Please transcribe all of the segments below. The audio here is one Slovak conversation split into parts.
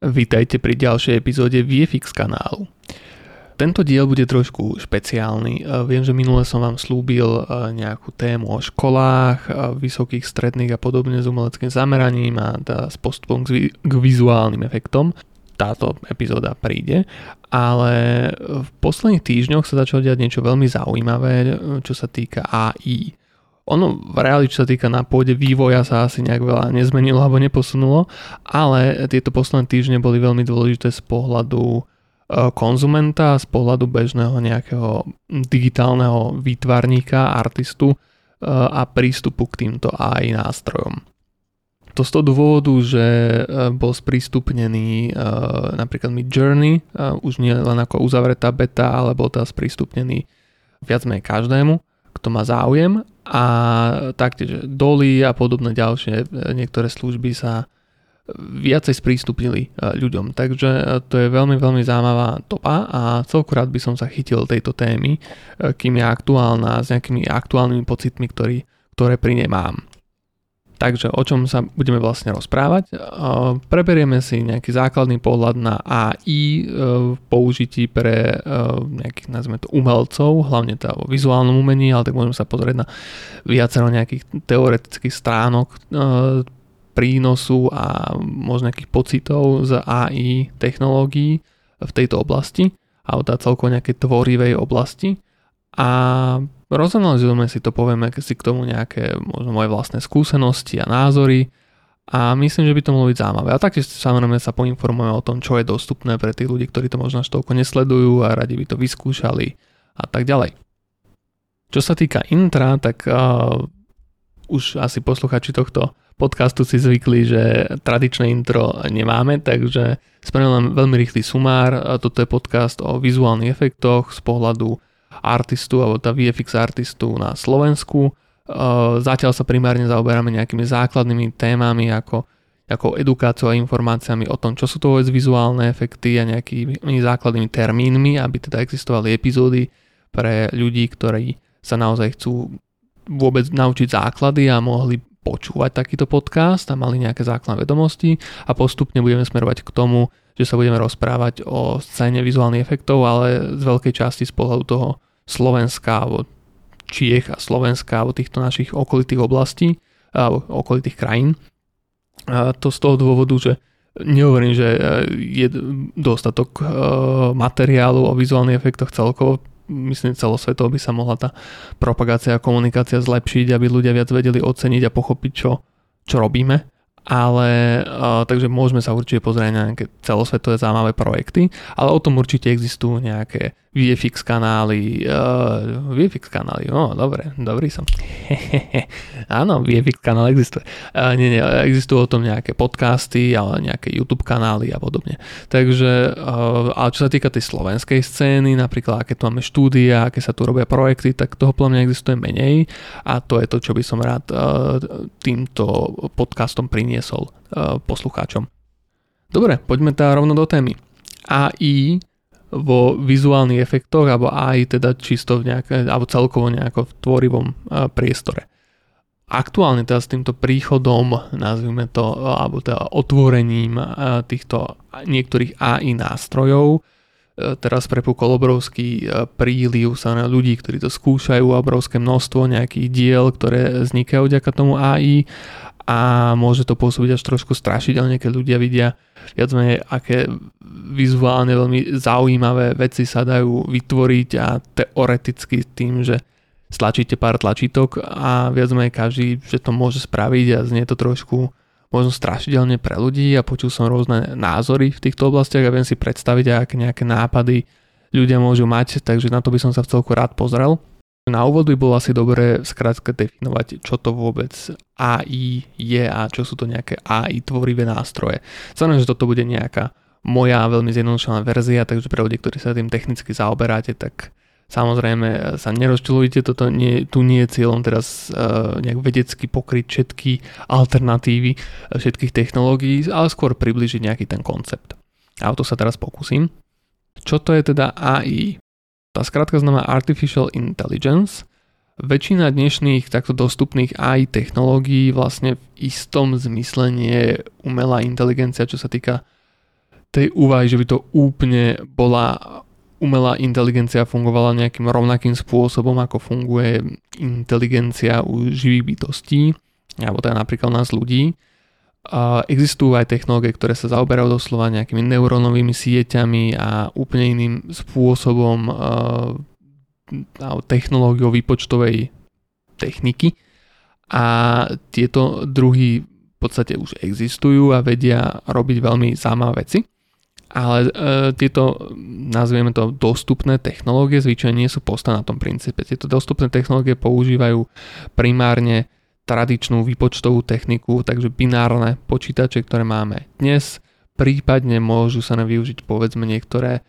Vítajte pri ďalšej epizóde VFX kanálu. Tento diel bude trošku špeciálny. E, viem, že minule som vám slúbil e, nejakú tému o školách, e, vysokých, stredných a podobne s umeleckým zameraním a s postupom k vizuálnym efektom. Táto epizóda príde, ale v posledných týždňoch sa začalo diať niečo veľmi zaujímavé, čo sa týka AI. Ono v reáli, čo sa týka na pôde vývoja sa asi nejak veľa nezmenilo alebo neposunulo, ale tieto posledné týždne boli veľmi dôležité z pohľadu e, konzumenta, z pohľadu bežného nejakého digitálneho výtvarníka, artistu e, a prístupu k týmto AI nástrojom. To z toho dôvodu, že e, bol sprístupnený napríklad mi Journey, už nie len ako uzavretá beta, ale bol teda sprístupnený viac menej každému kto má záujem a taktiež doly a podobné ďalšie e, niektoré služby sa viacej sprístupnili e, ľuďom. Takže e, to je veľmi, veľmi zaujímavá topa a celku rád by som sa chytil tejto témy, kým je aktuálna s nejakými aktuálnymi pocitmi, ktorý, ktoré pri nej mám. Takže o čom sa budeme vlastne rozprávať? Preberieme si nejaký základný pohľad na AI v použití pre nejakých, nazvime to, umelcov, hlavne teda vo vizuálnom umení, ale tak môžeme sa pozrieť na viacero nejakých teoretických stránok prínosu a možno nejakých pocitov z AI technológií v tejto oblasti, alebo teda celkovo nejakej tvorivej oblasti. A rozanalizujeme si to, povieme si k tomu nejaké možno moje vlastné skúsenosti a názory a myslím, že by to mohlo byť zaujímavé. A taktiež samozrejme sa poinformujeme o tom, čo je dostupné pre tých ľudí, ktorí to možno až toľko nesledujú a radi by to vyskúšali a tak ďalej. Čo sa týka intra, tak uh, už asi posluchači tohto podcastu si zvykli, že tradičné intro nemáme, takže spravím len veľmi rýchly sumár. Toto je podcast o vizuálnych efektoch z pohľadu artistu alebo tá VFX artistu na Slovensku. Zatiaľ sa primárne zaoberáme nejakými základnými témami ako, ako edukáciou a informáciami o tom, čo sú to vôbec vizuálne efekty a nejakými základnými termínmi, aby teda existovali epizódy pre ľudí, ktorí sa naozaj chcú vôbec naučiť základy a mohli počúvať takýto podcast a mali nejaké základné vedomosti a postupne budeme smerovať k tomu, že sa budeme rozprávať o scéne vizuálnych efektov, ale z veľkej časti z pohľadu toho Slovenska alebo Čiech a Slovenska alebo týchto našich okolitých oblastí alebo okolitých krajín. A to z toho dôvodu, že nehovorím, že e, je dostatok e, materiálu o vizuálnych efektoch celkovo, myslím celosvetovo by sa mohla tá propagácia a komunikácia zlepšiť, aby ľudia viac vedeli oceniť a pochopiť, čo, čo robíme ale uh, takže môžeme sa určite pozrieť na nejaké celosvetové zaujímavé projekty, ale o tom určite existujú nejaké VFX kanály, uh, VFX kanály, no dobre, dobrý som. Áno, VFX kanál existuje. Uh, nie, nie, existujú o tom nejaké podcasty, ale nejaké YouTube kanály a podobne. Takže, uh, ale čo sa týka tej slovenskej scény, napríklad aké tu máme štúdia, aké sa tu robia projekty, tak toho plne existuje menej a to je to, čo by som rád uh, týmto podcastom priniesol uh, poslucháčom. Dobre, poďme teda rovno do témy. AI vo vizuálnych efektoch, alebo AI teda čisto v nejaké, alebo celkovo nejako v tvorivom priestore. Aktuálne teda s týmto príchodom, nazvime to, alebo teda otvorením týchto niektorých AI nástrojov, teraz prepúkol obrovský príliv sa na ľudí, ktorí to skúšajú, obrovské množstvo nejakých diel, ktoré vznikajú vďaka tomu AI a môže to pôsobiť až trošku strašidelne, keď ľudia vidia viac menej, aké vizuálne veľmi zaujímavé veci sa dajú vytvoriť a teoreticky tým, že stlačíte pár tlačítok a viac menej každý, že to môže spraviť a znie to trošku možno strašidelne pre ľudí a počul som rôzne názory v týchto oblastiach a viem si predstaviť, aké nejaké nápady ľudia môžu mať, takže na to by som sa v celku rád pozrel. Na úvod by bolo asi dobré skrátka definovať, čo to vôbec AI je a čo sú to nejaké AI tvorivé nástroje. Samozrejme, že toto bude nejaká moja veľmi zjednodušená verzia, takže pre ľudí, ktorí sa tým technicky zaoberáte, tak samozrejme sa nerozčulujte, toto nie, tu nie je cieľom teraz uh, nejak vedecky pokryť všetky alternatívy všetkých technológií, ale skôr približiť nejaký ten koncept. A o to sa teraz pokúsim. Čo to je teda AI? Tá skratka znamená Artificial Intelligence. Väčšina dnešných takto dostupných AI technológií vlastne v istom zmysle nie je umelá inteligencia, čo sa týka tej úvahy, že by to úplne bola umelá inteligencia fungovala nejakým rovnakým spôsobom, ako funguje inteligencia u živých bytostí, alebo teda napríklad nás ľudí. A existujú aj technológie, ktoré sa zaoberajú doslova nejakými neurónovými sieťami a úplne iným spôsobom technológiou výpočtovej techniky. A tieto druhy v podstate už existujú a vedia robiť veľmi zaujímavé veci. Ale e, tieto, nazvieme to, dostupné technológie zvyčajne nie sú postavené na tom princípe. Tieto dostupné technológie používajú primárne tradičnú výpočtovú techniku, takže binárne počítače, ktoré máme dnes, prípadne môžu sa využiť povedzme niektoré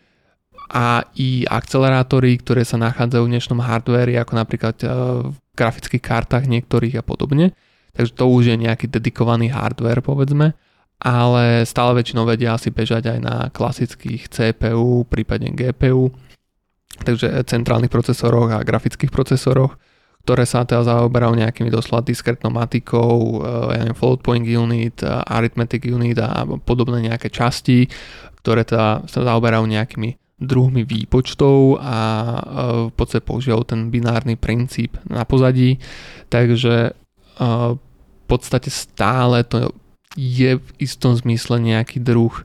AI akcelerátory, ktoré sa nachádzajú v dnešnom hardveri, ako napríklad e, v grafických kartách niektorých a podobne. Takže to už je nejaký dedikovaný hardware povedzme ale stále väčšinou vedia asi bežať aj na klasických CPU, prípadne GPU, takže centrálnych procesoroch a grafických procesoroch, ktoré sa teda zaoberajú nejakými doslova diskretnou matikou, eh, ja neviem, float point unit, arithmetic unit a podobné nejaké časti, ktoré teda sa zaoberajú nejakými druhmi výpočtov a eh, v podstate používajú ten binárny princíp na pozadí, takže v podstate stále to je v istom zmysle nejaký druh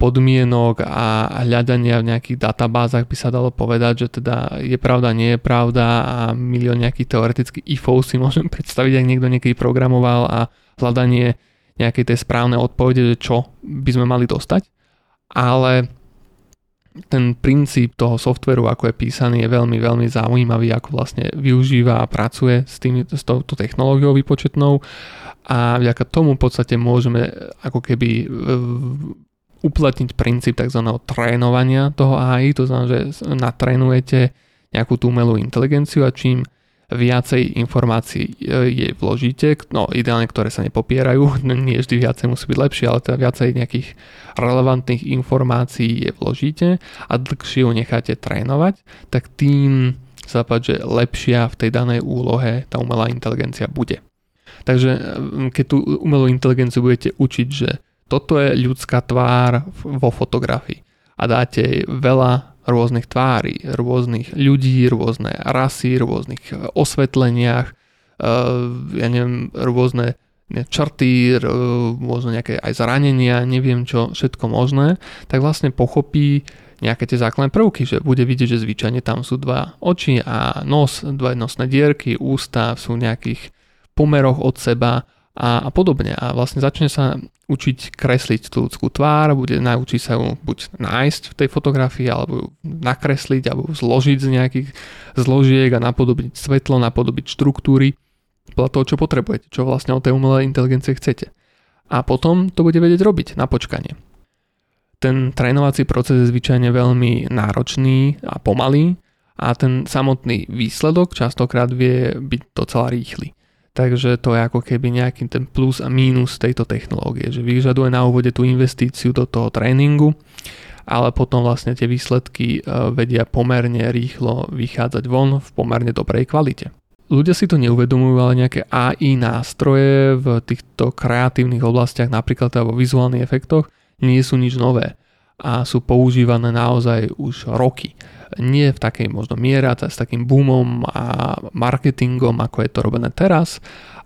podmienok a hľadania v nejakých databázach by sa dalo povedať, že teda je pravda, nie je pravda a milión nejakých teoretických ifov si môžem predstaviť, ak niekto niekedy programoval a hľadanie nejakej tej správnej odpovede, že čo by sme mali dostať. Ale ten princíp toho softveru, ako je písaný, je veľmi, veľmi zaujímavý, ako vlastne využíva a pracuje s, tými, s touto technológiou výpočetnou a vďaka tomu v podstate môžeme ako keby uplatniť princíp tzv. trénovania toho AI, to znamená, že natrénujete nejakú tú umelú inteligenciu a čím viacej informácií e, jej vložíte, no ideálne, ktoré sa nepopierajú, nie vždy viacej musí byť lepšie, ale teda viacej nejakých relevantných informácií je vložíte a dlhšie ju necháte trénovať, tak tým sa páči, že lepšia v tej danej úlohe tá umelá inteligencia bude. Takže keď tú umelú inteligenciu budete učiť, že toto je ľudská tvár vo fotografii. A dáte jej veľa rôznych tvári, rôznych ľudí, rôzne rasy, rôznych e, osvetleniach, e, ja neviem, rôzne črty, rôzne nejaké aj zranenia, neviem čo, všetko možné, tak vlastne pochopí nejaké tie základné prvky, že bude vidieť, že zvyčajne tam sú dva oči a nos, dva nosné dierky, ústa sú v nejakých pomeroch od seba a, a podobne. A vlastne začne sa učiť kresliť tú ľudskú tvár, bude naučiť sa ju buď nájsť v tej fotografii, alebo ju nakresliť, alebo zložiť z nejakých zložiek a napodobiť svetlo, napodobiť štruktúry podľa toho, čo potrebujete, čo vlastne od tej umelej inteligencie chcete. A potom to bude vedieť robiť na počkanie. Ten trénovací proces je zvyčajne veľmi náročný a pomalý a ten samotný výsledok častokrát vie byť docela rýchly. Takže to je ako keby nejaký ten plus a mínus tejto technológie, že vyžaduje na úvode tú investíciu do toho tréningu, ale potom vlastne tie výsledky e, vedia pomerne rýchlo vychádzať von v pomerne dobrej kvalite. Ľudia si to neuvedomujú, ale nejaké AI nástroje v týchto kreatívnych oblastiach, napríklad vo vizuálnych efektoch, nie sú nič nové a sú používané naozaj už roky nie v takej možno miere a s takým boomom a marketingom, ako je to robené teraz,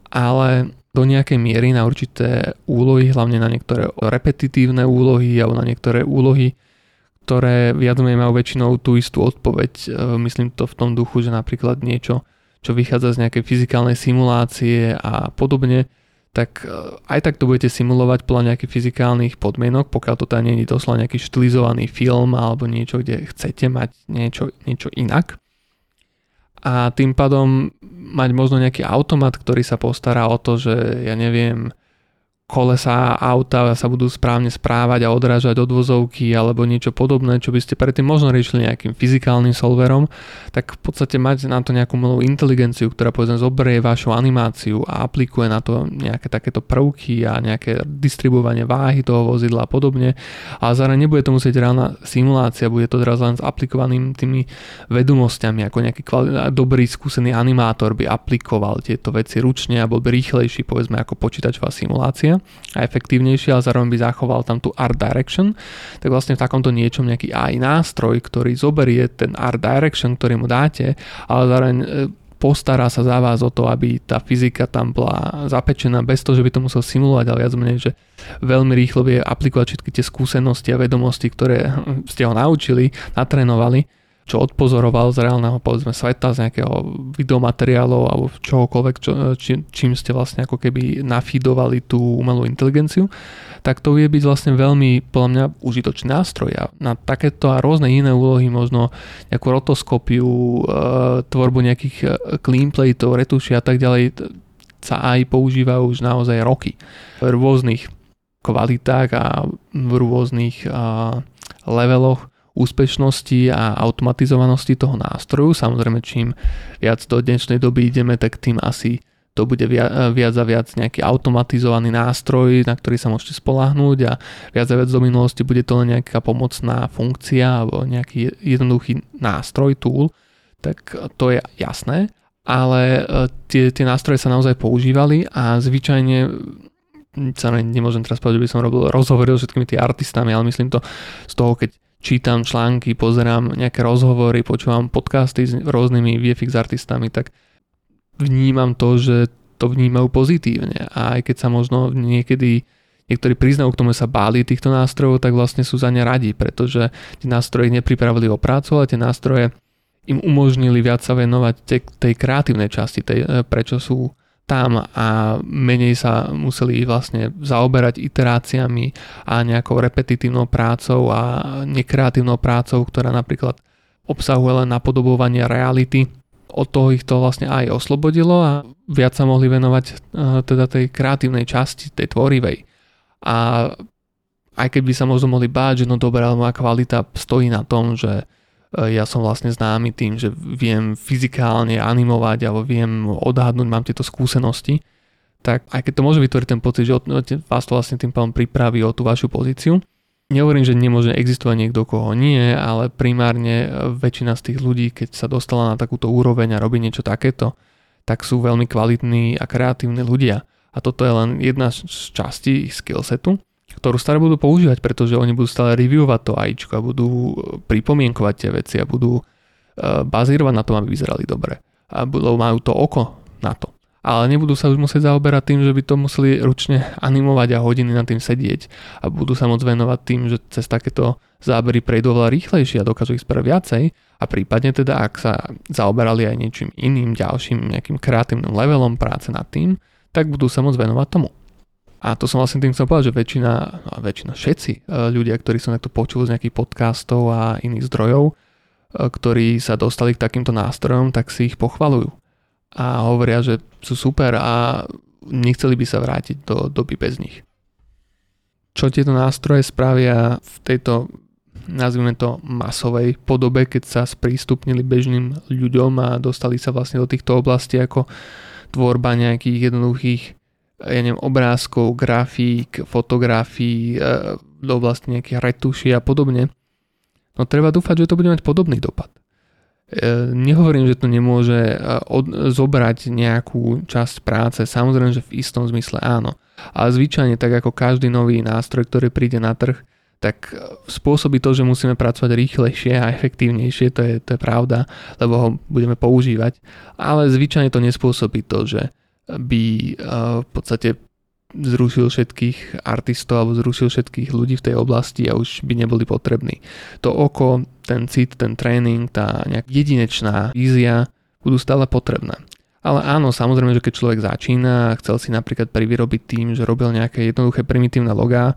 ale do nejakej miery na určité úlohy, hlavne na niektoré repetitívne úlohy alebo na niektoré úlohy, ktoré viac menej majú väčšinou tú istú odpoveď. E, myslím to v tom duchu, že napríklad niečo, čo vychádza z nejakej fyzikálnej simulácie a podobne, tak e, aj tak to budete simulovať podľa nejakých fyzikálnych podmienok, pokiaľ to teda nie je doslova nejaký štilizovaný film alebo niečo, kde chcete mať niečo, niečo inak. A tým pádom mať možno nejaký automat, ktorý sa postará o to, že ja neviem, kolesa auta sa budú správne správať a odrážať od vozovky alebo niečo podobné, čo by ste predtým možno riešili nejakým fyzikálnym solverom, tak v podstate mať na to nejakú malú inteligenciu, ktorá povedzme zoberie vašu animáciu a aplikuje na to nejaké takéto prvky a nejaké distribuovanie váhy toho vozidla a podobne. A zároveň nebude to musieť reálna simulácia, bude to teraz len s aplikovaným tými vedomosťami, ako nejaký kvali- dobrý skúsený animátor by aplikoval tieto veci ručne a bol by rýchlejší povedzme ako počítačová simulácia rýchlejšia a efektívnejšia, ale zároveň by zachoval tam tú art direction, tak vlastne v takomto niečom nejaký AI nástroj, ktorý zoberie ten art direction, ktorý mu dáte, ale zároveň e, postará sa za vás o to, aby tá fyzika tam bola zapečená bez toho, že by to musel simulovať, ale viac menej, že veľmi rýchlo vie aplikovať všetky tie skúsenosti a vedomosti, ktoré ste ho naučili, natrénovali čo odpozoroval z reálneho povedzme sveta, z nejakého videomateriálov alebo čohokoľvek, čo, či, čím ste vlastne ako keby nafidovali tú umelú inteligenciu, tak to vie byť vlastne veľmi podľa mňa užitočný nástroj. A na takéto a rôzne iné úlohy, možno nejakú rotoskopiu, e, tvorbu nejakých e, cleanplateov, retuši a tak ďalej, sa aj používa už naozaj roky v rôznych kvalitách a v rôznych leveloch úspešnosti a automatizovanosti toho nástroju. Samozrejme, čím viac do dnešnej doby ideme, tak tým asi to bude viac a viac nejaký automatizovaný nástroj, na ktorý sa môžete spolahnúť a viac a viac do minulosti bude to len nejaká pomocná funkcia alebo nejaký jednoduchý nástroj, tool, tak to je jasné, ale e, tie, tie nástroje sa naozaj používali a zvyčajne sa nemôžem teraz povedať, že by som robil rozhovory so všetkými tými artistami, ale myslím to z toho, keď čítam články, pozerám nejaké rozhovory, počúvam podcasty s rôznymi VFX artistami, tak vnímam to, že to vnímajú pozitívne. A aj keď sa možno niekedy niektorí priznajú k tomu, sa báli týchto nástrojov, tak vlastne sú za ne radi, pretože tie nástroje nepripravili o prácu, ale tie nástroje im umožnili viac sa venovať tej, tej kreatívnej časti, tej, e, prečo sú tam a menej sa museli vlastne zaoberať iteráciami a nejakou repetitívnou prácou a nekreatívnou prácou, ktorá napríklad obsahuje len napodobovanie reality. Od toho ich to vlastne aj oslobodilo a viac sa mohli venovať uh, teda tej kreatívnej časti, tej tvorivej. A aj keď by sa možno mohli báť, že no dobré, ale moja kvalita stojí na tom, že ja som vlastne známy tým, že viem fyzikálne animovať alebo viem odhadnúť, mám tieto skúsenosti, tak aj keď to môže vytvoriť ten pocit, že vás to vlastne tým pádom pripraví o tú vašu pozíciu, Nehovorím, že nemôže existovať niekto, koho nie, ale primárne eh, väčšina z tých ľudí, keď sa dostala na takúto úroveň a robí niečo takéto, tak sú veľmi kvalitní a kreatívni ľudia. A toto je len jedna z častí ich skillsetu ktorú stále budú používať, pretože oni budú stále reviewovať to AIčko a budú e, pripomienkovať tie veci a budú e, bazírovať na tom, aby vyzerali dobre. A budú, majú to oko na to. Ale nebudú sa už musieť zaoberať tým, že by to museli ručne animovať a hodiny na tým sedieť. A budú sa môcť venovať tým, že cez takéto zábery prejdú oveľa rýchlejšie a dokážu ich spraviť viacej. A prípadne teda, ak sa zaoberali aj niečím iným, ďalším nejakým kreatívnym levelom práce nad tým, tak budú sa môcť venovať tomu. A to som vlastne tým chcel povedať, že väčšina, väčšina všetci e, ľudia, ktorí som takto počul z nejakých podcastov a iných zdrojov, e, ktorí sa dostali k takýmto nástrojom, tak si ich pochvalujú. A hovoria, že sú super a nechceli by sa vrátiť do doby bez nich. Čo tieto nástroje spravia v tejto, nazvime to, masovej podobe, keď sa sprístupnili bežným ľuďom a dostali sa vlastne do týchto oblastí ako tvorba nejakých jednoduchých ja neviem, obrázkov, grafík, fotografií, e, do oblasti nejakých retuší a podobne, no treba dúfať, že to bude mať podobný dopad. E, nehovorím, že to nemôže e, od, zobrať nejakú časť práce, samozrejme, že v istom zmysle áno. Ale zvyčajne, tak ako každý nový nástroj, ktorý príde na trh, tak spôsobí to, že musíme pracovať rýchlejšie a efektívnejšie, to je, to je pravda, lebo ho budeme používať, ale zvyčajne to nespôsobí to, že by eh, v podstate zrušil všetkých artistov alebo zrušil všetkých ľudí v tej oblasti a už by neboli potrební. To oko, ten cit, ten tréning, tá nejak jedinečná vízia budú stále potrebné. Ale áno, samozrejme, že keď človek začína a chcel si napríklad privyrobiť tým, že robil nejaké jednoduché primitívne logá,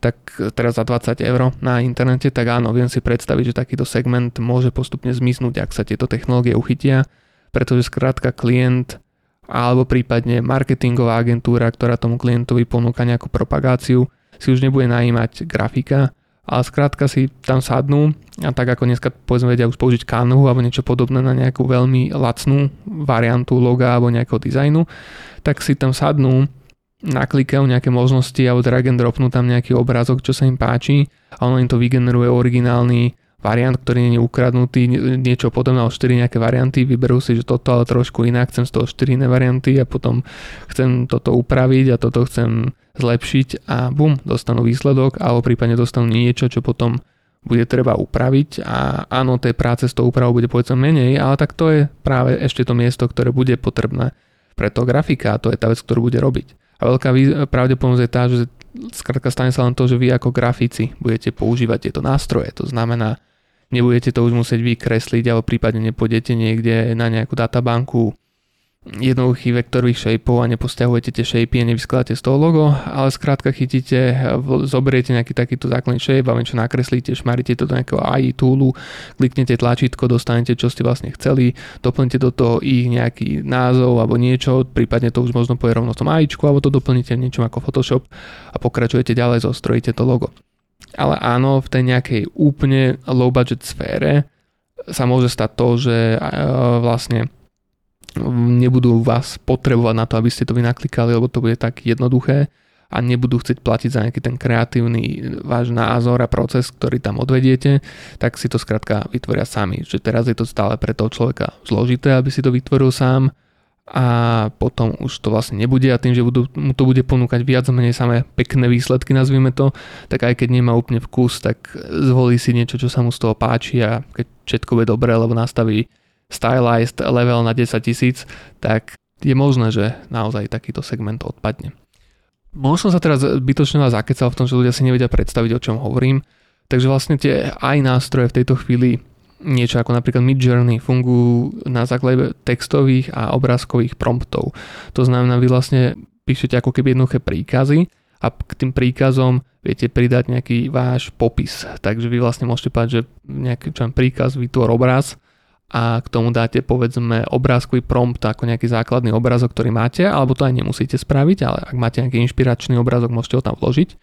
tak teraz za 20 eur na internete, tak áno, viem si predstaviť, že takýto segment môže postupne zmiznúť, ak sa tieto technológie uchytia, pretože skrátka klient alebo prípadne marketingová agentúra, ktorá tomu klientovi ponúka nejakú propagáciu, si už nebude najímať grafika, ale skrátka si tam sadnú a tak ako dneska povedzme vedia už použiť Canvu alebo niečo podobné na nejakú veľmi lacnú variantu loga alebo nejakého dizajnu, tak si tam sadnú, naklikajú nejaké možnosti alebo drag and dropnú tam nejaký obrázok, čo sa im páči a ono im to vygeneruje originálny variant, ktorý nie je ukradnutý, niečo podobné, ale 4 nejaké varianty, vyberú si, že toto ale trošku inak, chcem z toho 4 iné varianty a potom chcem toto upraviť a toto chcem zlepšiť a bum, dostanú výsledok alebo prípadne dostanú niečo, čo potom bude treba upraviť a áno, tej práce s tou úpravou bude povedzme menej, ale tak to je práve ešte to miesto, ktoré bude potrebné pre toho grafika a to je tá vec, ktorú bude robiť. A veľká pravdepodobnosť je tá, že skrátka stane sa len to, že vy ako grafici budete používať tieto nástroje. To znamená, nebudete to už musieť vykresliť alebo prípadne nepôjdete niekde na nejakú databanku jednoduchých vektorových shapeov a neposťahujete tie shapey a nevyskladáte z toho logo, ale skrátka chytíte, zoberiete nejaký takýto základný shape a čo nakreslíte, šmarite to do nejakého AI toolu, kliknete tlačítko, dostanete, čo ste vlastne chceli, doplníte do toho ich nejaký názov alebo niečo, prípadne to už možno poje rovno v tom AIčku, alebo to doplníte niečom ako Photoshop a pokračujete ďalej, zostrojíte to logo. Ale áno, v tej nejakej úplne low budget sfére sa môže stať to, že vlastne nebudú vás potrebovať na to, aby ste to vynaklikali, lebo to bude tak jednoduché a nebudú chcieť platiť za nejaký ten kreatívny váš názor a proces, ktorý tam odvediete, tak si to skrátka vytvoria sami. Že teraz je to stále pre toho človeka zložité, aby si to vytvoril sám a potom už to vlastne nebude a tým, že budú, mu to bude ponúkať viac menej samé pekné výsledky, nazvime to, tak aj keď nemá úplne vkus, tak zvolí si niečo, čo sa mu z toho páči a keď všetko bude dobré, lebo nastaví stylized level na 10 tisíc, tak je možné, že naozaj takýto segment odpadne. Možno sa teraz bytočne vás zakecal v tom, že ľudia si nevedia predstaviť, o čom hovorím. Takže vlastne tie aj nástroje v tejto chvíli, niečo ako napríklad Midjourney, fungujú na základe textových a obrázkových promptov. To znamená, vy vlastne píšete ako keby jednoduché príkazy a k tým príkazom viete pridať nejaký váš popis. Takže vy vlastne môžete povedať, že nejaký čo príkaz vytvor obraz a k tomu dáte povedzme obrázkový prompt ako nejaký základný obrazok, ktorý máte, alebo to aj nemusíte spraviť, ale ak máte nejaký inšpiračný obrazok, môžete ho tam vložiť.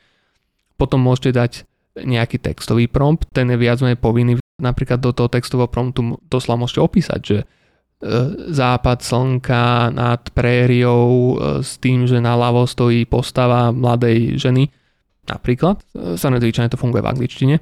Potom môžete dať nejaký textový prompt, ten je viac menej povinný. Napríklad do toho textového promptu doslova môžete opísať, že e, západ slnka nad prériou e, s tým, že naľavo stojí postava mladej ženy. Napríklad, e, sa zvyčajne to funguje v angličtine.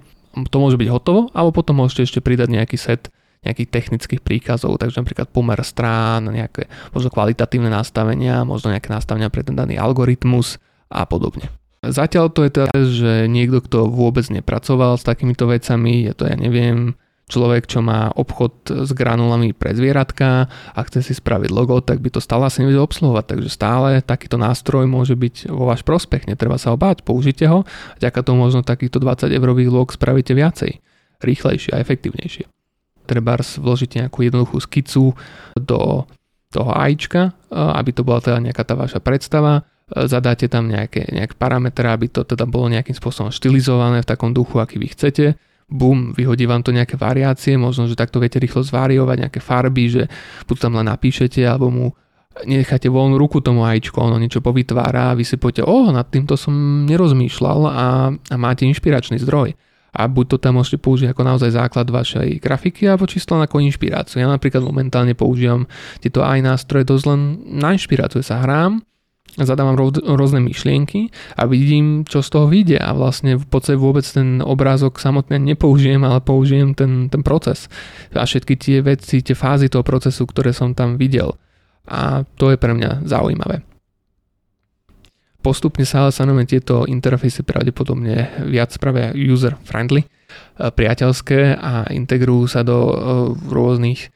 To môže byť hotovo, alebo potom môžete ešte pridať nejaký set nejakých technických príkazov, takže napríklad pomer strán, nejaké možno kvalitatívne nastavenia, možno nejaké nastavenia pre ten daný algoritmus a podobne. Zatiaľ to je teda, že niekto, kto vôbec nepracoval s takýmito vecami, je to ja neviem, človek, čo má obchod s granulami pre zvieratka a chce si spraviť logo, tak by to stále asi nevedel obsluhovať. Takže stále takýto nástroj môže byť vo váš prospech, netreba sa ho použite ho a ďaká tomu možno takýchto 20 eurových log spravíte viacej, rýchlejšie a efektívnejšie. Treba vložiť nejakú jednoduchú skicu do toho AIčka, aby to bola teda nejaká tá vaša predstava, zadáte tam nejaké, nejaké parametre, aby to teda bolo nejakým spôsobom štilizované v takom duchu, aký vy chcete. Bum, vyhodí vám to nejaké variácie, možno, že takto viete rýchlo zvariovať nejaké farby, že buď tam len napíšete, alebo mu necháte voľnú ruku tomu AIčku, ono niečo povytvára a vy si poviete, oh, nad týmto som nerozmýšľal a, a máte inšpiračný zdroj a buď to tam môžete použiť ako naozaj základ vašej grafiky alebo čisto ako inšpiráciu. Ja napríklad momentálne používam tieto aj nástroje dosť len na inšpiráciu. Sa hrám, zadávam rôzne myšlienky a vidím, čo z toho vyjde a vlastne v podstate vôbec ten obrázok samotný nepoužijem, ale použijem ten, ten proces a všetky tie veci, tie fázy toho procesu, ktoré som tam videl. A to je pre mňa zaujímavé. Postupne sa ale samozrejme tieto interfejsy pravdepodobne viac spravia user-friendly, e, priateľské a integrujú sa do e, rôznych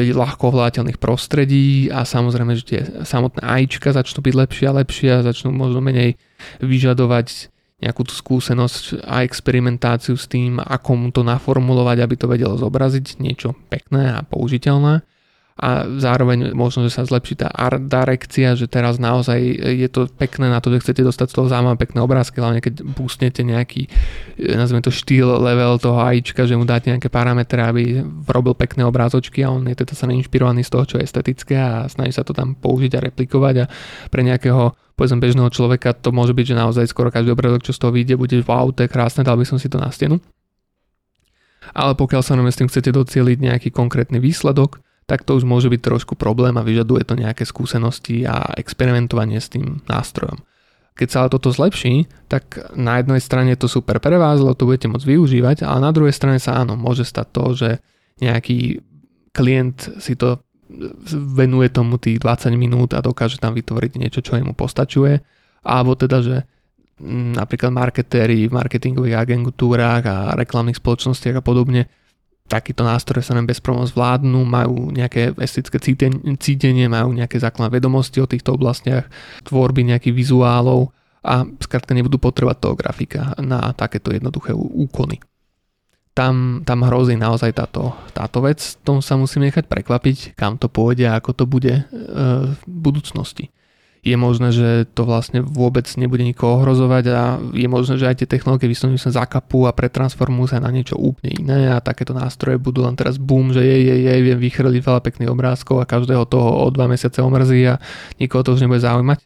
ľahko ovládateľných prostredí a samozrejme, že tie samotné AIčka začnú byť lepšie a lepšie a začnú možno menej vyžadovať nejakú tú skúsenosť a experimentáciu s tým, ako mu to naformulovať, aby to vedelo zobraziť. Niečo pekné a použiteľné a zároveň možno, že sa zlepší tá art direkcia, že teraz naozaj je to pekné na to, že chcete dostať z toho zaujímavé pekné obrázky, hlavne keď boostnete nejaký, nazvime to štýl level toho AIčka, že mu dáte nejaké parametre, aby robil pekné obrázočky a on je teda sa neinšpirovaný z toho, čo je estetické a snaží sa to tam použiť a replikovať a pre nejakého povedzme bežného človeka to môže byť, že naozaj skoro každý obrázok, čo z toho vyjde, bude wow, to je krásne, dal by som si to na stenu. Ale pokiaľ sa s tým chcete docieliť nejaký konkrétny výsledok, tak to už môže byť trošku problém a vyžaduje to nejaké skúsenosti a experimentovanie s tým nástrojom. Keď sa ale toto zlepší, tak na jednej strane je to super pre vás, lebo to budete môcť využívať, ale na druhej strane sa áno, môže stať to, že nejaký klient si to venuje tomu tých 20 minút a dokáže tam vytvoriť niečo, čo mu postačuje alebo teda, že mm, napríklad marketéri v marketingových agentúrách a reklamných spoločnostiach a podobne takýto nástroj sa nám bez problémov zvládnu, majú nejaké estetické cítenie, majú nejaké základné vedomosti o týchto oblastiach, tvorby nejakých vizuálov a skrátka nebudú potrebovať toho grafika na takéto jednoduché úkony. Tam, tam hrozí naozaj táto, táto vec, tom sa musíme nechať prekvapiť, kam to pôjde a ako to bude e, v budúcnosti je možné, že to vlastne vôbec nebude nikoho ohrozovať a je možné, že aj tie technológie vyslovene sa zakapú a pretransformujú sa na niečo úplne iné a takéto nástroje budú len teraz boom, že je, je, je, viem vychrliť veľa pekných obrázkov a každého toho o dva mesiace omrzí a nikoho to už nebude zaujímať.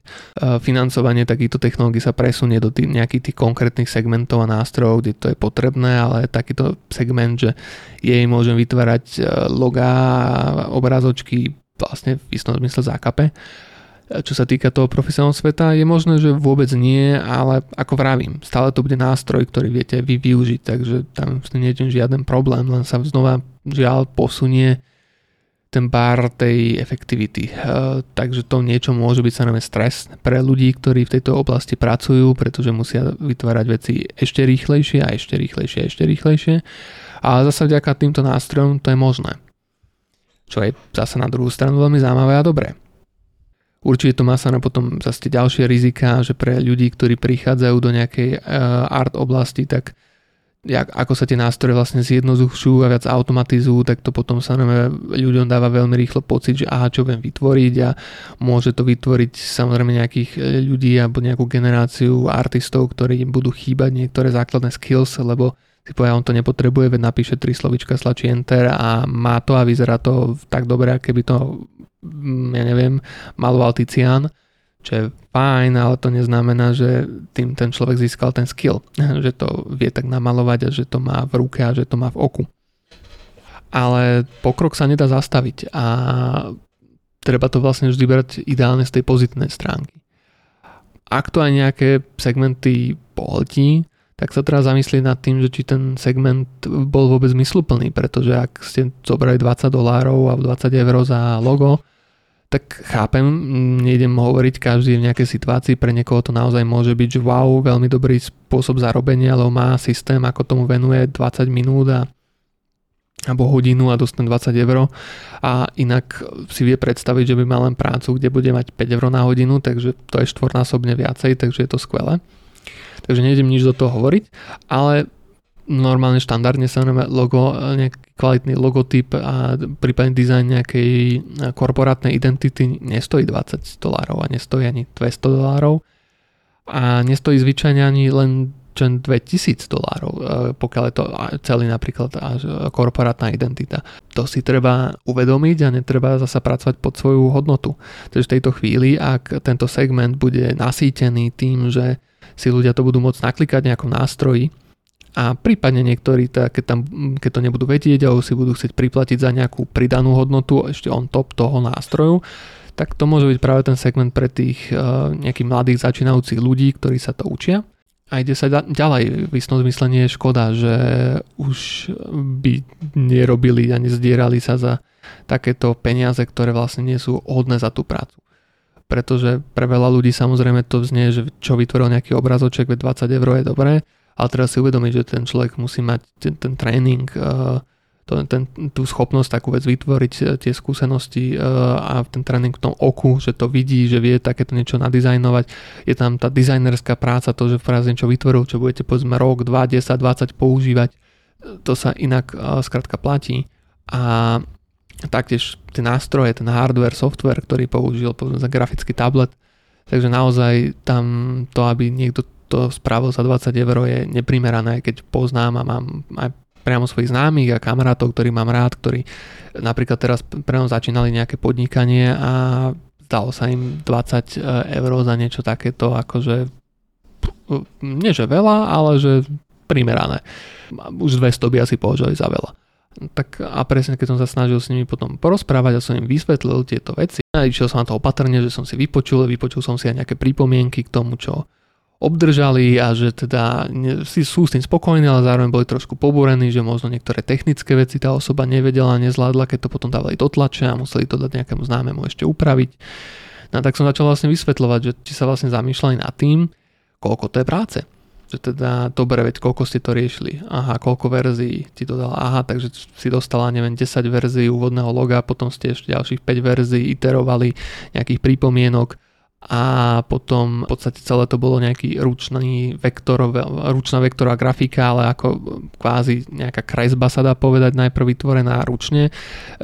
Financovanie takýchto technológií sa presunie do tých, nejakých tých konkrétnych segmentov a nástrojov, kde to je potrebné, ale takýto segment, že jej môžem vytvárať e, logá, obrázočky vlastne v istom zmysle zákape čo sa týka toho profesionálneho sveta, je možné, že vôbec nie, ale ako vravím, stále to bude nástroj, ktorý viete vy využiť, takže tam nie je žiaden problém, len sa znova žiaľ posunie ten bar tej efektivity. Uh, takže to niečo môže byť samozrejme stres pre ľudí, ktorí v tejto oblasti pracujú, pretože musia vytvárať veci ešte rýchlejšie a ešte rýchlejšie a ešte rýchlejšie. Ale zase vďaka týmto nástrojom to je možné. Čo je zase na druhú stranu veľmi zaujímavé a dobré. Určite to má sa na potom zase ďalšie rizika, že pre ľudí, ktorí prichádzajú do nejakej uh, art oblasti, tak jak, ako sa tie nástroje vlastne zjednodušujú a viac automatizujú, tak to potom sa ľuďom dáva veľmi rýchlo pocit, že aha, čo viem vytvoriť a môže to vytvoriť samozrejme nejakých e, ľudí alebo nejakú generáciu artistov, ktorí budú chýbať niektoré základné skills, lebo si povie, on to nepotrebuje, veď napíše tri slovička, slačí enter a má to a vyzerá to tak dobre, keby to Mm, ja neviem, maloval Tizian, čo je fajn, ale to neznamená, že tým ten človek získal ten skill, že to vie tak namalovať a že to má v ruke a že to má v oku. Ale pokrok sa nedá zastaviť a treba to vlastne vždy brať ideálne z tej pozitívnej stránky. Ak to aj nejaké segmenty pohltí, tak sa treba zamyslieť nad tým, že či ten segment bol vôbec zmysluplný, pretože ak ste zobrali 20 dolárov a 20 eur za logo, tak chápem, nejdem hovoriť každý v nejakej situácii, pre niekoho to naozaj môže byť, že wow, veľmi dobrý spôsob zarobenia, lebo má systém, ako tomu venuje 20 minút a alebo hodinu a dostane 20 eur. A inak si vie predstaviť, že by mal len prácu, kde bude mať 5 eur na hodinu, takže to je štvornásobne viacej, takže je to skvelé takže nejdem nič do toho hovoriť, ale normálne štandardne sa logo, nejaký kvalitný logotyp a prípadne dizajn nejakej korporátnej identity nestojí 20 dolárov a nestojí ani 200 dolárov a nestojí zvyčajne ani len čo 2000 dolárov, e, pokiaľ je to celý napríklad až korporátna identita. To si treba uvedomiť a netreba zasa pracovať pod svoju hodnotu. Takže v tejto chvíli, ak tento segment bude nasýtený tým, že si ľudia to budú môcť naklikať nejakom nástroji a prípadne niektorí, keď, tam, keď to nebudú vedieť alebo si budú chcieť priplatiť za nejakú pridanú hodnotu ešte on top toho nástroju, tak to môže byť práve ten segment pre tých uh, nejakých mladých začínajúcich ľudí, ktorí sa to učia. A ide sa ďalej. V istom zmysle nie je škoda, že už by nerobili a nezdierali sa za takéto peniaze, ktoré vlastne nie sú hodné za tú prácu pretože pre veľa ľudí samozrejme to znie, že čo vytvoril nejaký obrazoček, 20 eur je dobré, ale treba si uvedomiť, že ten človek musí mať ten, ten tréning, ten, tú schopnosť takú vec vytvoriť, uh, tie skúsenosti uh, a ten tréning v tom oku, že to vidí, že vie takéto niečo nadizajnovať. Je tam tá dizajnerská práca, to, že v niečo vytvoril, čo budete povedzme rok, 2, 10, 20 používať, to sa inak skrátka platí. A taktiež tie nástroje, ten hardware, software, ktorý použil za grafický tablet. Takže naozaj tam to, aby niekto to spravil za 20 eur je neprimerané, keď poznám a mám aj priamo svojich známych a kamarátov, ktorí mám rád, ktorí napríklad teraz pre začínali nejaké podnikanie a dalo sa im 20 eur za niečo takéto, akože nie že veľa, ale že primerané. Už 200 by asi považovali za veľa. Tak a presne keď som sa snažil s nimi potom porozprávať a som im vysvetlil tieto veci, a išiel som na to opatrne, že som si vypočul, vypočul som si aj nejaké pripomienky k tomu, čo obdržali a že teda si sú s tým spokojní, ale zároveň boli trošku pobúrení, že možno niektoré technické veci tá osoba nevedela, nezvládla, keď to potom dávali do tlače a museli to dať nejakému známemu ešte upraviť. No tak som začal vlastne vysvetľovať, že či sa vlastne zamýšľali nad tým, koľko to je práce. Že teda, dobre, veď koľko ste to riešili. Aha, koľko verzií ti to dala. Aha, takže si dostala, neviem, 10 verzií úvodného loga, potom ste ešte ďalších 5 verzií iterovali, nejakých prípomienok a potom v podstate celé to bolo nejaký ručný vektor, ručná vektorová grafika, ale ako kvázi nejaká kresba sa dá povedať, najprv vytvorená ručne, e,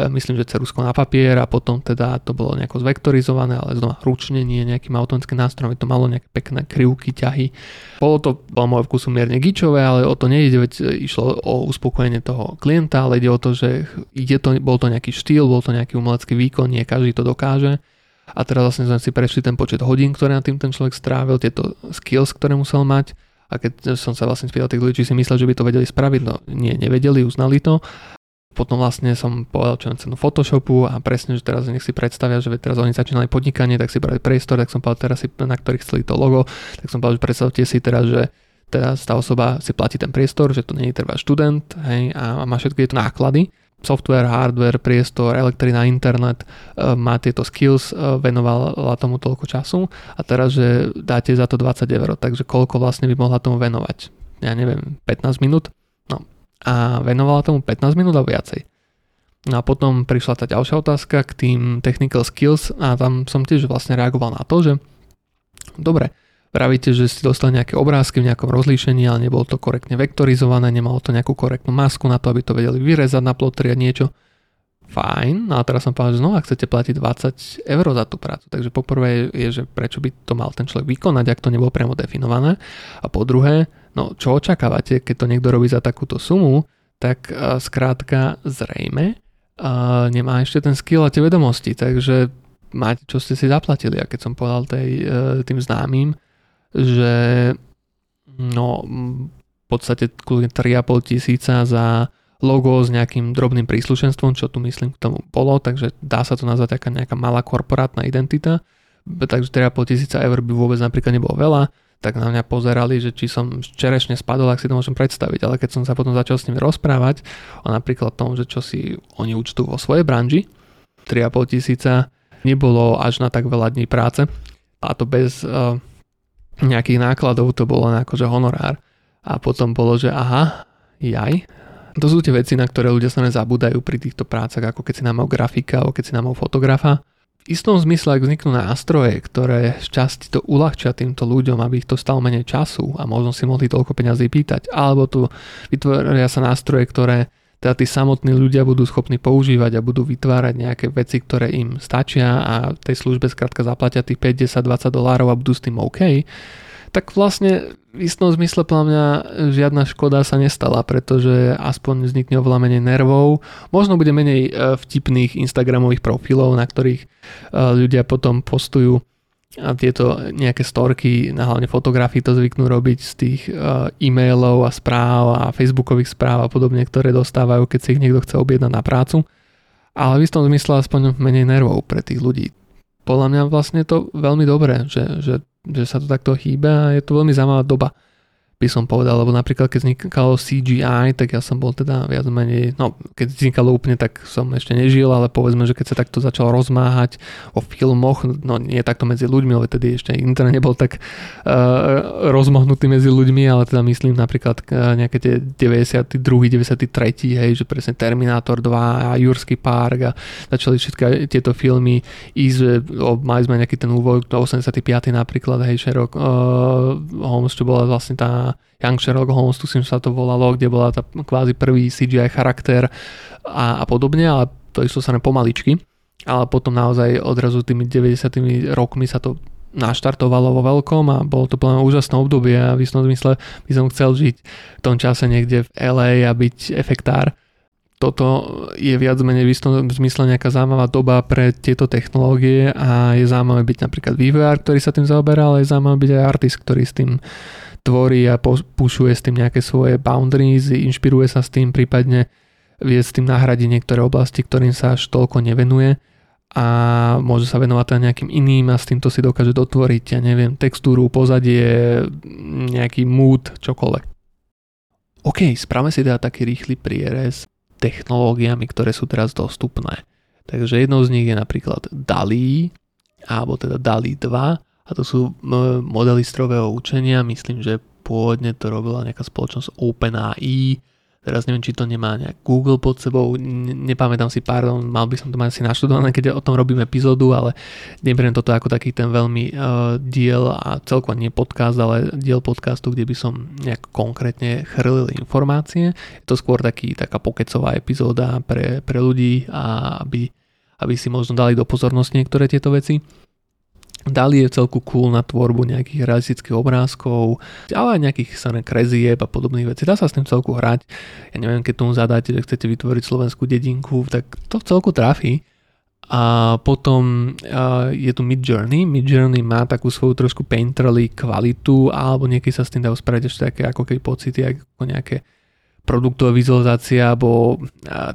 myslím, že cerusko na papier a potom teda to bolo nejako zvektorizované, ale znova ručne, nie nejakým automatickým nástrojom, to malo nejaké pekné krivky, ťahy. Bolo to, bolo môj vkusu mierne gičové, ale o to nejde, veď išlo o uspokojenie toho klienta, ale ide o to, že ide to, bol to nejaký štýl, bol to nejaký umelecký výkon, nie každý to dokáže a teraz vlastne sme si prešli ten počet hodín, ktoré na tým ten človek strávil, tieto skills, ktoré musel mať a keď som sa vlastne spýtal tých ľudí, či si myslel, že by to vedeli spraviť, no nie, nevedeli, uznali to. Potom vlastne som povedal, čo cenu Photoshopu a presne, že teraz nech si predstavia, že teraz oni začínali podnikanie, tak si brali priestor, tak som povedal teraz si, na ktorých chceli to logo, tak som povedal, že predstavte si teraz, že teraz tá osoba si platí ten priestor, že to nie trvá študent hej, a má všetky tieto náklady software, hardware, priestor, elektrina, internet e, má tieto skills, e, venovala tomu toľko času a teraz, že dáte za to 20 eur, takže koľko vlastne by mohla tomu venovať? Ja neviem, 15 minút? No. A venovala tomu 15 minút a viacej. No a potom prišla tá ďalšia otázka k tým technical skills a tam som tiež vlastne reagoval na to, že dobre, Pravíte, že ste dostali nejaké obrázky v nejakom rozlíšení, ale nebolo to korektne vektorizované, nemalo to nejakú korektnú masku na to, aby to vedeli vyrezať na plotri a niečo. Fajn, no a teraz som povedal, že znova chcete platiť 20 eur za tú prácu. Takže poprvé je, že prečo by to mal ten človek vykonať, ak to nebolo priamo definované. A po druhé, no čo očakávate, keď to niekto robí za takúto sumu, tak uh, skrátka zrejme uh, nemá ešte ten skill a tie vedomosti. Takže máte, čo ste si zaplatili. A keď som povedal tej, uh, tým známym, že no v podstate 3,5 tisíca za logo s nejakým drobným príslušenstvom, čo tu myslím k tomu bolo, takže dá sa to nazvať taká nejaká malá korporátna identita, takže 3,5 tisíca eur by vôbec napríklad nebolo veľa, tak na mňa pozerali, že či som čerešne spadol, ak si to môžem predstaviť, ale keď som sa potom začal s nimi rozprávať o napríklad tom, že čo si oni účtujú vo svojej branži, 3,5 tisíca nebolo až na tak veľa dní práce. A to bez uh, nejakých nákladov, to bolo na akože honorár. A potom bolo, že aha, jaj. To sú tie veci, na ktoré ľudia sa nezabúdajú pri týchto prácach, ako keď si nám grafika, alebo keď si nám fotografa. V istom zmysle, ak vzniknú nástroje, ktoré z časti to uľahčia týmto ľuďom, aby ich to stalo menej času a možno si mohli toľko peňazí pýtať, alebo tu vytvoria sa nástroje, ktoré teda tí samotní ľudia budú schopní používať a budú vytvárať nejaké veci, ktoré im stačia a tej službe skrátka zaplatia tých 5, 10, 20 dolárov a budú s tým OK, tak vlastne v istom zmysle podľa mňa žiadna škoda sa nestala, pretože aspoň vznikne oveľa menej nervov, možno bude menej e, vtipných Instagramových profilov, na ktorých e, ľudia potom postujú a tieto nejaké storky, na hlavne fotografii to zvyknú robiť z tých uh, e-mailov a správ a facebookových správ a podobne, ktoré dostávajú, keď si ich niekto chce objednať na prácu. Ale v istom zmysle aspoň menej nervov pre tých ľudí. Podľa mňa vlastne je to veľmi dobré, že, že, že sa to takto chýba a je to veľmi zaujímavá doba by som povedal, lebo napríklad keď vznikalo CGI, tak ja som bol teda viac menej, no keď vznikalo úplne, tak som ešte nežil, ale povedzme, že keď sa takto začal rozmáhať o filmoch, no nie takto medzi ľuďmi, ale tedy ešte internet nebol tak uh, rozmohnutý medzi ľuďmi, ale teda myslím napríklad uh, nejaké tie 92. 93. hej, že presne Terminator 2 a Jurský park a začali všetky tieto filmy ísť, o, mali sme nejaký ten úvod, 85. napríklad, hej, Sherlock uh, Holmes, čo bola vlastne tá Young Sherlock Holmes, tu sa to volalo, kde bola tá kvázi prvý CGI charakter a, a podobne, ale to išlo sa pomaličky. Ale potom naozaj odrazu tými 90 rokmi sa to naštartovalo vo veľkom a bolo to plné úžasné obdobie a v istom zmysle by som chcel žiť v tom čase niekde v LA a byť efektár. Toto je viac menej v istom zmysle nejaká zaujímavá doba pre tieto technológie a je zaujímavé byť napríklad vývojár, ktorý sa tým zaoberá, ale je zaujímavé byť aj artist, ktorý s tým tvorí a pušuje s tým nejaké svoje boundaries, inšpiruje sa s tým, prípadne vie s tým nahradiť niektoré oblasti, ktorým sa až toľko nevenuje a môže sa venovať aj nejakým iným a s týmto si dokáže dotvoriť, ja neviem, textúru, pozadie, nejaký mood, čokoľvek. OK, správame si teda taký rýchly prierez technológiami, ktoré sú teraz dostupné. Takže jednou z nich je napríklad DALI, alebo teda DALI 2 a to sú modely strojového učenia, myslím, že pôvodne to robila nejaká spoločnosť OpenAI, Teraz neviem, či to nemá nejak Google pod sebou, nepamätám si, pardon, mal by som to mať asi naštudované, keď o tom robím epizódu, ale neberiem toto ako taký ten veľmi uh, diel a celkovo nie podcast, ale diel podcastu, kde by som nejak konkrétne chrlil informácie. Je to skôr taký, taká pokecová epizóda pre, pre ľudí, a aby, aby si možno dali do pozornosti niektoré tieto veci. Dali je celku cool na tvorbu nejakých realistických obrázkov, ale aj nejakých samé krezieb a podobných vecí. Dá sa s tým celku hrať. Ja neviem, keď tomu zadáte, že chcete vytvoriť slovenskú dedinku, tak to celku trafí. A potom je tu Midjourney. Midjourney má takú svoju trošku painterly kvalitu, alebo niekedy sa s tým dajú spraviť ešte také ako keď pocity, ako nejaké produktové vizualizácie alebo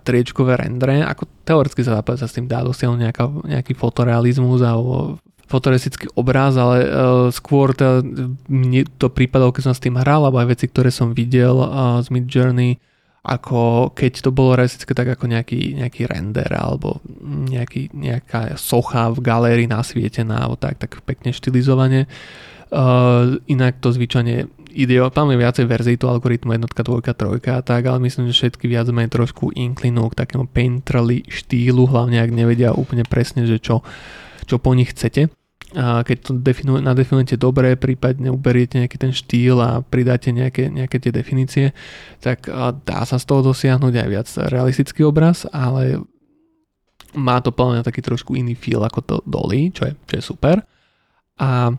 triečkové rendre, ako teoreticky sa, sa s tým dá dosiahnuť nejaký fotorealizmus alebo fotorealistický obraz, ale uh, skôr to, mne to prípadalo, keď som s tým hral, alebo aj veci, ktoré som videl uh, z Mid Journey, ako keď to bolo realistické, tak ako nejaký, nejaký render alebo nejaký, nejaká socha v galérii nasvietená alebo tak, tak pekne štilizovane. Uh, inak to zvyčajne ide, tam je viacej verzií to algoritmu jednotka, dvojka, trojka a tak, ale myslím, že všetky viac menej trošku inklinujú k takému painterly štýlu, hlavne ak nevedia úplne presne, že čo, čo po nich chcete a keď to definu- nadefinujete dobre, prípadne uberiete nejaký ten štýl a pridáte nejaké, nejaké tie definície, tak dá sa z toho dosiahnuť aj viac realistický obraz, ale má to plne taký trošku iný feel ako to Dolly, čo je, čo je super. A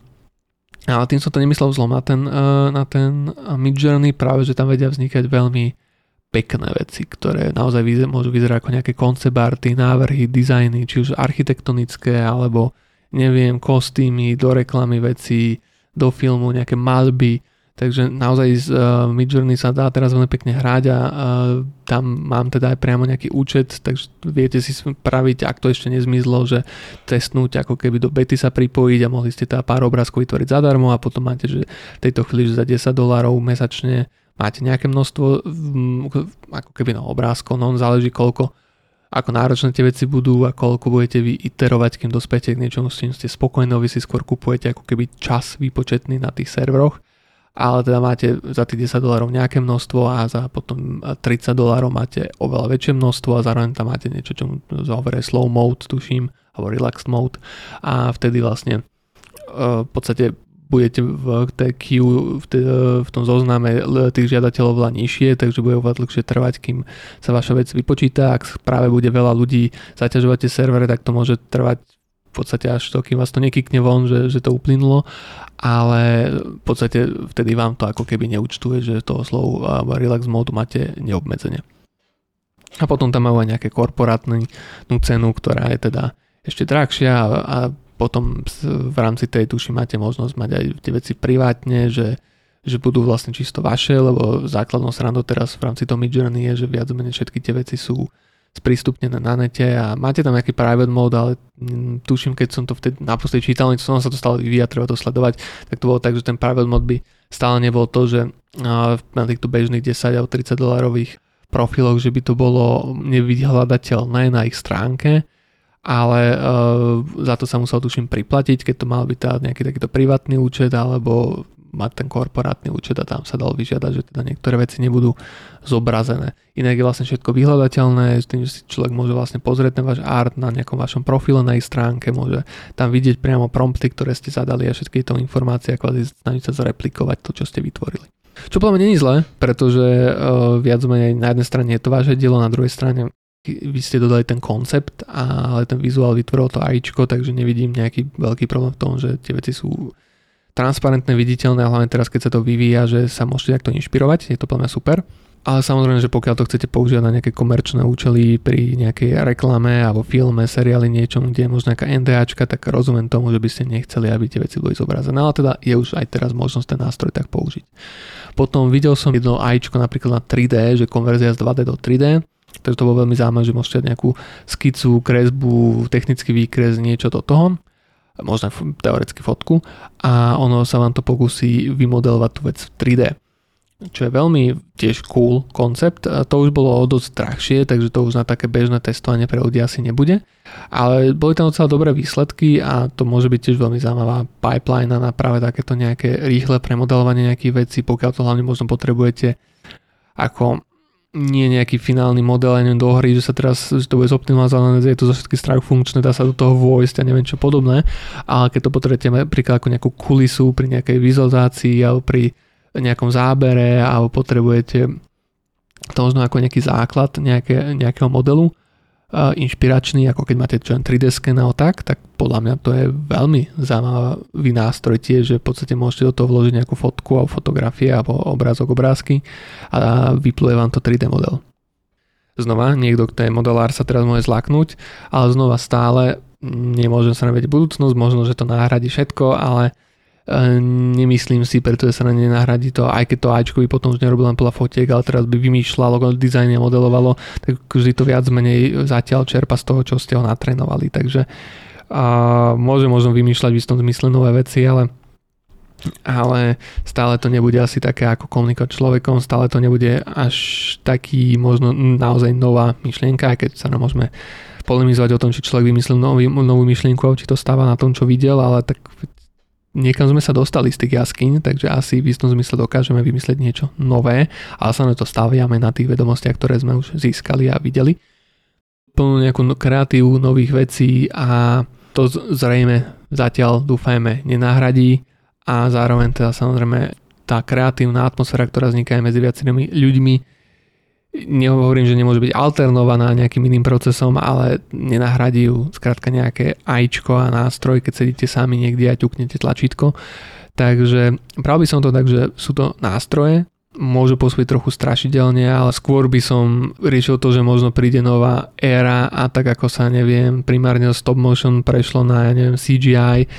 ale tým som to nemyslel zlom na ten, na ten Midjourney, práve že tam vedia vznikať veľmi pekné veci, ktoré naozaj môžu vyzerať ako nejaké koncebarty, návrhy, dizajny, či už architektonické, alebo neviem, kostýmy, do reklamy veci, do filmu, nejaké malby, takže naozaj z uh, Midjourney sa dá teraz veľmi pekne hrať a uh, tam mám teda aj priamo nejaký účet, takže viete si spraviť, ak to ešte nezmizlo, že testnúť ako keby do bety sa pripojiť a mohli ste teda pár obrázkov vytvoriť zadarmo a potom máte, že v tejto chvíli že za 10 dolárov mesačne máte nejaké množstvo ako keby na obrázkov, no záleží koľko ako náročné tie veci budú a koľko budete vy iterovať, kým dospete k niečomu, s čím ste spokojní, vy si skôr kupujete ako keby čas výpočetný na tých serveroch, ale teda máte za tých 10 dolárov nejaké množstvo a za potom 30 dolárov máte oveľa väčšie množstvo a zároveň tam máte niečo, čo zaoberie slow mode, tuším, alebo relaxed mode. A vtedy vlastne v podstate budete v tej queue, v, tej, v tom zozname tých žiadateľov veľa nižšie, takže bude oveľa dlhšie trvať, kým sa vaša vec vypočíta. Ak práve bude veľa ľudí zaťažovať tie servery, tak to môže trvať v podstate až to, kým vás to nekykne von, že, že to uplynulo, ale v podstate vtedy vám to ako keby neúčtuje, že toho slow relax mode máte neobmedzenie. A potom tam majú aj nejaké korporátnu cenu, ktorá je teda ešte drahšia a, a potom v rámci tej tuši máte možnosť mať aj tie veci privátne, že, že budú vlastne čisto vaše, lebo základnou srandou teraz v rámci toho Midjourney je, že viac menej všetky tie veci sú sprístupnené na nete a máte tam nejaký private mode, ale tuším, keď som to vtedy naposledy čítal, som sa to stále vyvíja, treba to sledovať, tak to bolo tak, že ten private mode by stále nebol to, že na týchto bežných 10 alebo 30 dolárových profiloch, že by to bolo nevyhľadateľné na ich stránke, ale uh, za to sa musel tuším priplatiť, keď to mal byť teda nejaký takýto privátny účet alebo mať ten korporátny účet a tam sa dalo vyžiadať, že teda niektoré veci nebudú zobrazené. Inak je vlastne všetko vyhľadateľné, s tým, že si človek môže vlastne pozrieť ten váš art na nejakom vašom profile na ich stránke, môže tam vidieť priamo prompty, ktoré ste zadali a všetky tieto informácie a kvázi snažiť sa zreplikovať to, čo ste vytvorili. Čo podľa mňa je zle, pretože uh, viac menej na jednej strane je to vaše dielo, na druhej strane vy ste dodali ten koncept, ale ten vizuál vytvoril to AIčko, takže nevidím nejaký veľký problém v tom, že tie veci sú transparentné, viditeľné hlavne teraz, keď sa to vyvíja, že sa môžete takto inšpirovať, je to plne super. Ale samozrejme, že pokiaľ to chcete používať na nejaké komerčné účely pri nejakej reklame alebo filme, seriáli, niečom, kde je možno nejaká NDAčka, tak rozumiem tomu, že by ste nechceli, aby tie veci boli zobrazené. Ale teda je už aj teraz možnosť ten nástroj tak použiť. Potom videl som jedno AIčko napríklad na 3D, že konverzia z 2D do 3D Takže to bolo veľmi zaujímavé, že môžete nejakú skicu, kresbu, technický výkres, niečo do toho možno teoreticky fotku a ono sa vám to pokusí vymodelovať tú vec v 3D. čo je veľmi tiež cool koncept. To už bolo dosť drahšie, takže to už na také bežné testovanie pre ľudí asi nebude. Ale boli tam docela dobré výsledky a to môže byť tiež veľmi zaujímavá pipeline na práve takéto nejaké rýchle premodelovanie nejakých vecí, pokiaľ to hlavne možno potrebujete ako nie nejaký finálny model, aj neviem, do hry, že sa teraz, že to bude zoptimalizované, je to zo všetky strach funkčné, dá sa do toho vojsť a neviem čo podobné, ale keď to potrebujete napríklad ako nejakú kulisu pri nejakej vizualizácii alebo pri nejakom zábere alebo potrebujete to možno ako nejaký základ nejaké, nejakého modelu, inšpiračný, ako keď máte čo 3D sken a tak, tak podľa mňa to je veľmi zaujímavý nástroj tiež, že v podstate môžete do toho vložiť nejakú fotku alebo fotografie alebo obrázok, obrázky a vypluje vám to 3D model. Znova, niekto, kto je modelár sa teraz môže zlaknúť, ale znova stále nemôžem sa navedieť budúcnosť, možno, že to nahradí všetko, ale nemyslím si, pretože sa na ne nahradí to, aj keď to Ačko by potom už nerobil len podľa fotiek, ale teraz by vymýšľalo, dizajne modelovalo, tak vždy to viac menej zatiaľ čerpa z toho, čo ste ho natrénovali. Takže a môže možno vymýšľať v istom zmysle nové veci, ale ale stále to nebude asi také ako komunikovať človekom, stále to nebude až taký možno naozaj nová myšlienka, keď sa nám môžeme polemizovať o tom, či človek vymyslel nový, novú myšlienku, či to stáva na tom, čo videl, ale tak niekam sme sa dostali z tých jaskyň, takže asi v istom zmysle dokážeme vymyslieť niečo nové, ale sa to staviame na tých vedomostiach, ktoré sme už získali a videli. Plnú nejakú no- kreatívu nových vecí a to zrejme zatiaľ dúfajme nenahradí a zároveň teda samozrejme tá kreatívna atmosféra, ktorá vzniká medzi viacerými ľuďmi, nehovorím, že nemôže byť alternovaná nejakým iným procesom, ale nenahradí ju skrátka nejaké ajčko a nástroj, keď sedíte sami niekde a ťuknete tlačítko. Takže práve by som to tak, že sú to nástroje, môžu pôsobiť trochu strašidelne, ale skôr by som riešil to, že možno príde nová éra a tak ako sa neviem, primárne stop motion prešlo na ja neviem, CGI,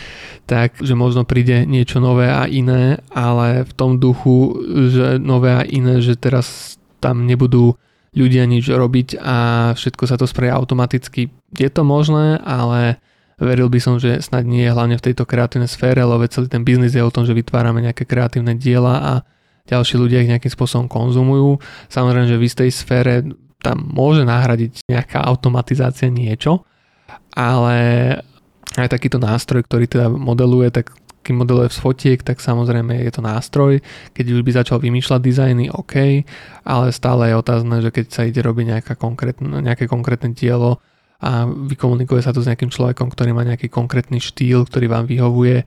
tak že možno príde niečo nové a iné, ale v tom duchu, že nové a iné, že teraz tam nebudú ľudia nič robiť a všetko sa to spravia automaticky. Je to možné, ale veril by som, že snad nie je hlavne v tejto kreatívnej sfére, lebo celý ten biznis je o tom, že vytvárame nejaké kreatívne diela a ďalší ľudia ich nejakým spôsobom konzumujú. Samozrejme, že v istej sfére tam môže nahradiť nejaká automatizácia niečo, ale aj takýto nástroj, ktorý teda modeluje, tak kým modeluje z fotiek, tak samozrejme je to nástroj. Keď už by začal vymýšľať dizajny, OK, ale stále je otázne, že keď sa ide robiť nejaká konkrétne, nejaké konkrétne dielo a vykomunikuje sa to s nejakým človekom, ktorý má nejaký konkrétny štýl, ktorý vám vyhovuje, e,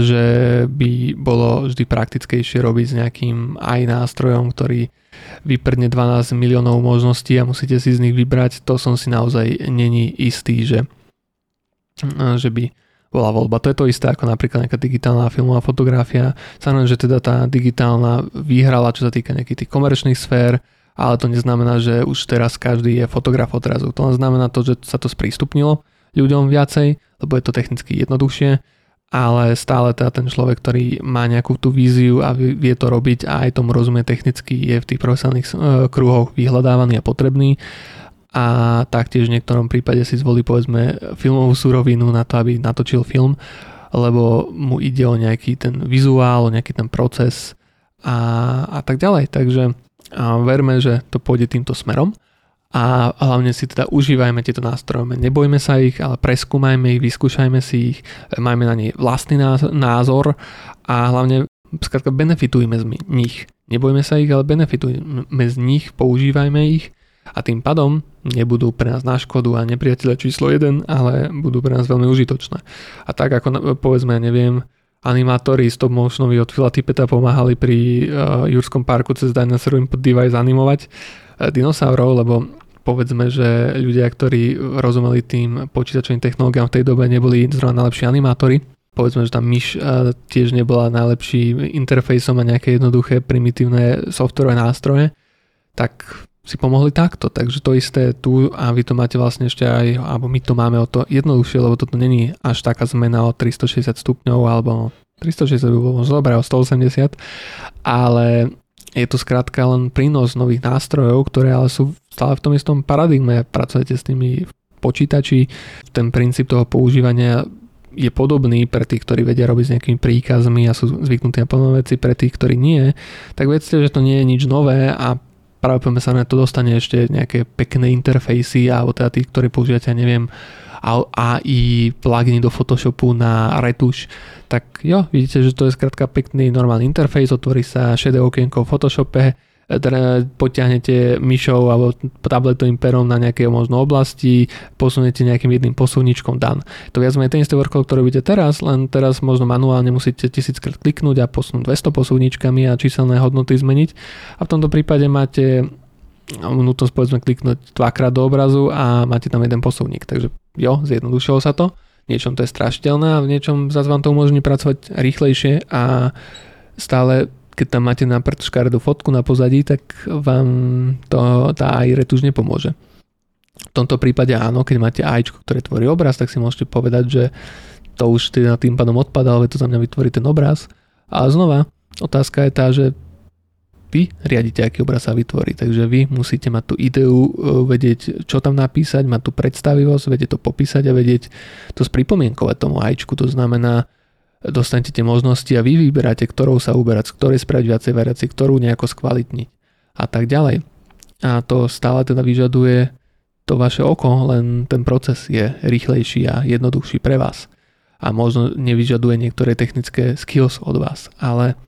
že by bolo vždy praktickejšie robiť s nejakým aj nástrojom, ktorý vyprdne 12 miliónov možností a musíte si z nich vybrať, to som si naozaj není istý, že, že by bola voľba. To je to isté ako napríklad nejaká digitálna filmová fotografia. Samozrejme, že teda tá digitálna vyhrala, čo sa týka nejakých tých komerčných sfér, ale to neznamená, že už teraz každý je fotograf odrazu. To znamená to, že sa to sprístupnilo ľuďom viacej, lebo je to technicky jednoduchšie, ale stále teda ten človek, ktorý má nejakú tú víziu a vie to robiť a aj tomu rozumie technicky, je v tých profesionálnych eh, kruhoch vyhľadávaný a potrebný a taktiež v niektorom prípade si zvolí povedzme filmovú surovinu na to, aby natočil film, lebo mu ide o nejaký ten vizuál, o nejaký ten proces a, a tak ďalej. Takže a verme, že to pôjde týmto smerom a hlavne si teda užívajme tieto nástroje. Nebojme sa ich, ale preskúmajme ich, vyskúšajme si ich, majme na nej vlastný názor a hlavne skrátka benefitujme z nich. Nebojme sa ich, ale benefitujme z nich, používajme ich a tým pádom nebudú pre nás na škodu a nepriateľe číslo 1, ale budú pre nás veľmi užitočné. A tak ako povedzme, ja neviem, animátori stop motionovi od Fila Tipeta pomáhali pri uh, Jurskom parku cez Dinosaur Input Device animovať uh, dinosaurov, lebo povedzme, že ľudia, ktorí rozumeli tým počítačovým technológiám v tej dobe, neboli zrovna najlepší animátori. Povedzme, že tá myš uh, tiež nebola najlepší interfejsom a nejaké jednoduché primitívne softwarové nástroje, tak si pomohli takto. Takže to isté tu a vy to máte vlastne ešte aj, alebo my to máme o to jednoduchšie, lebo toto není až taká zmena o 360 stupňov alebo 360 by bolo možno dobré o 180, ale je to skrátka len prínos nových nástrojov, ktoré ale sú stále v tom istom paradigme. Pracujete s tými počítači, ten princíp toho používania je podobný pre tých, ktorí vedia robiť s nejakými príkazmi a sú zvyknutí na plné veci, pre tých, ktorí nie, tak vedzte, že to nie je nič nové a práve sa na to dostane ešte nejaké pekné interfejsy alebo teda tí, ktorí používate, ja neviem, AI pluginy do Photoshopu na retuš, tak jo, vidíte, že to je skrátka pekný normálny interfejs, otvorí sa šedé okienko v Photoshope, teda potiahnete myšou alebo tabletovým perom na nejaké možno oblasti, posunete nejakým jedným posuvničkom dan. To viac menej ten istý workflow, ktorý budete teraz, len teraz možno manuálne musíte tisíckrát kliknúť a posunúť 200 posuvničkami a číselné hodnoty zmeniť. A v tomto prípade máte nutnosť povedzme kliknúť dvakrát do obrazu a máte tam jeden posuvník. Takže jo, zjednodušilo sa to. V niečom to je strašiteľné a v niečom zase vám to umožní pracovať rýchlejšie a stále keď tam máte na prd škaredú fotku na pozadí, tak vám to, tá AI retuž nepomôže. V tomto prípade áno, keď máte AI, ktoré tvorí obraz, tak si môžete povedať, že to už teda tým pádom odpadá, ale to za mňa vytvorí ten obraz. A znova, otázka je tá, že vy riadite, aký obraz sa vytvorí. Takže vy musíte mať tú ideu, e, vedieť, čo tam napísať, mať tú predstavivosť, vedieť to popísať a vedieť to spripomienkovať tomu ajčku. To znamená, dostanete tie možnosti a vy vyberáte, ktorou sa uberať, z ktorej spraviť viacej variacií, ktorú nejako skvalitniť a tak ďalej. A to stále teda vyžaduje to vaše oko, len ten proces je rýchlejší a jednoduchší pre vás. A možno nevyžaduje niektoré technické skills od vás, ale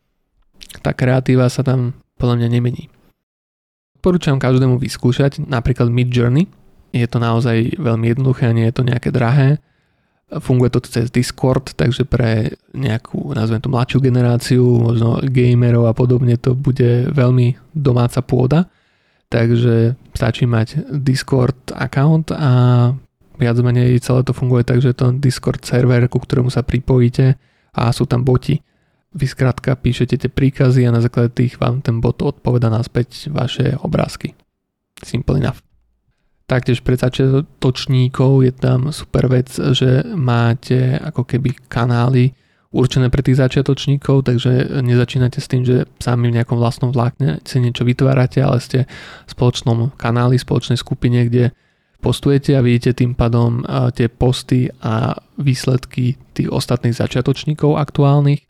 tá kreatíva sa tam podľa mňa nemení. Porúčam každému vyskúšať napríklad Mid Journey. Je to naozaj veľmi jednoduché nie je to nejaké drahé. Funguje to cez Discord, takže pre nejakú, nazvem to mladšiu generáciu, možno gamerov a podobne, to bude veľmi domáca pôda. Takže stačí mať Discord account a viac menej celé to funguje tak, že to Discord server, ku ktorému sa pripojíte a sú tam boti vy skrátka píšete tie príkazy a na základe tých vám ten bot odpoveda naspäť vaše obrázky. Simple enough. Taktiež pre začiatočníkov je tam super vec, že máte ako keby kanály určené pre tých začiatočníkov, takže nezačínate s tým, že sami v nejakom vlastnom vlákne si niečo vytvárate, ale ste v spoločnom kanáli, spoločnej skupine, kde postujete a vidíte tým pádom tie posty a výsledky tých ostatných začiatočníkov aktuálnych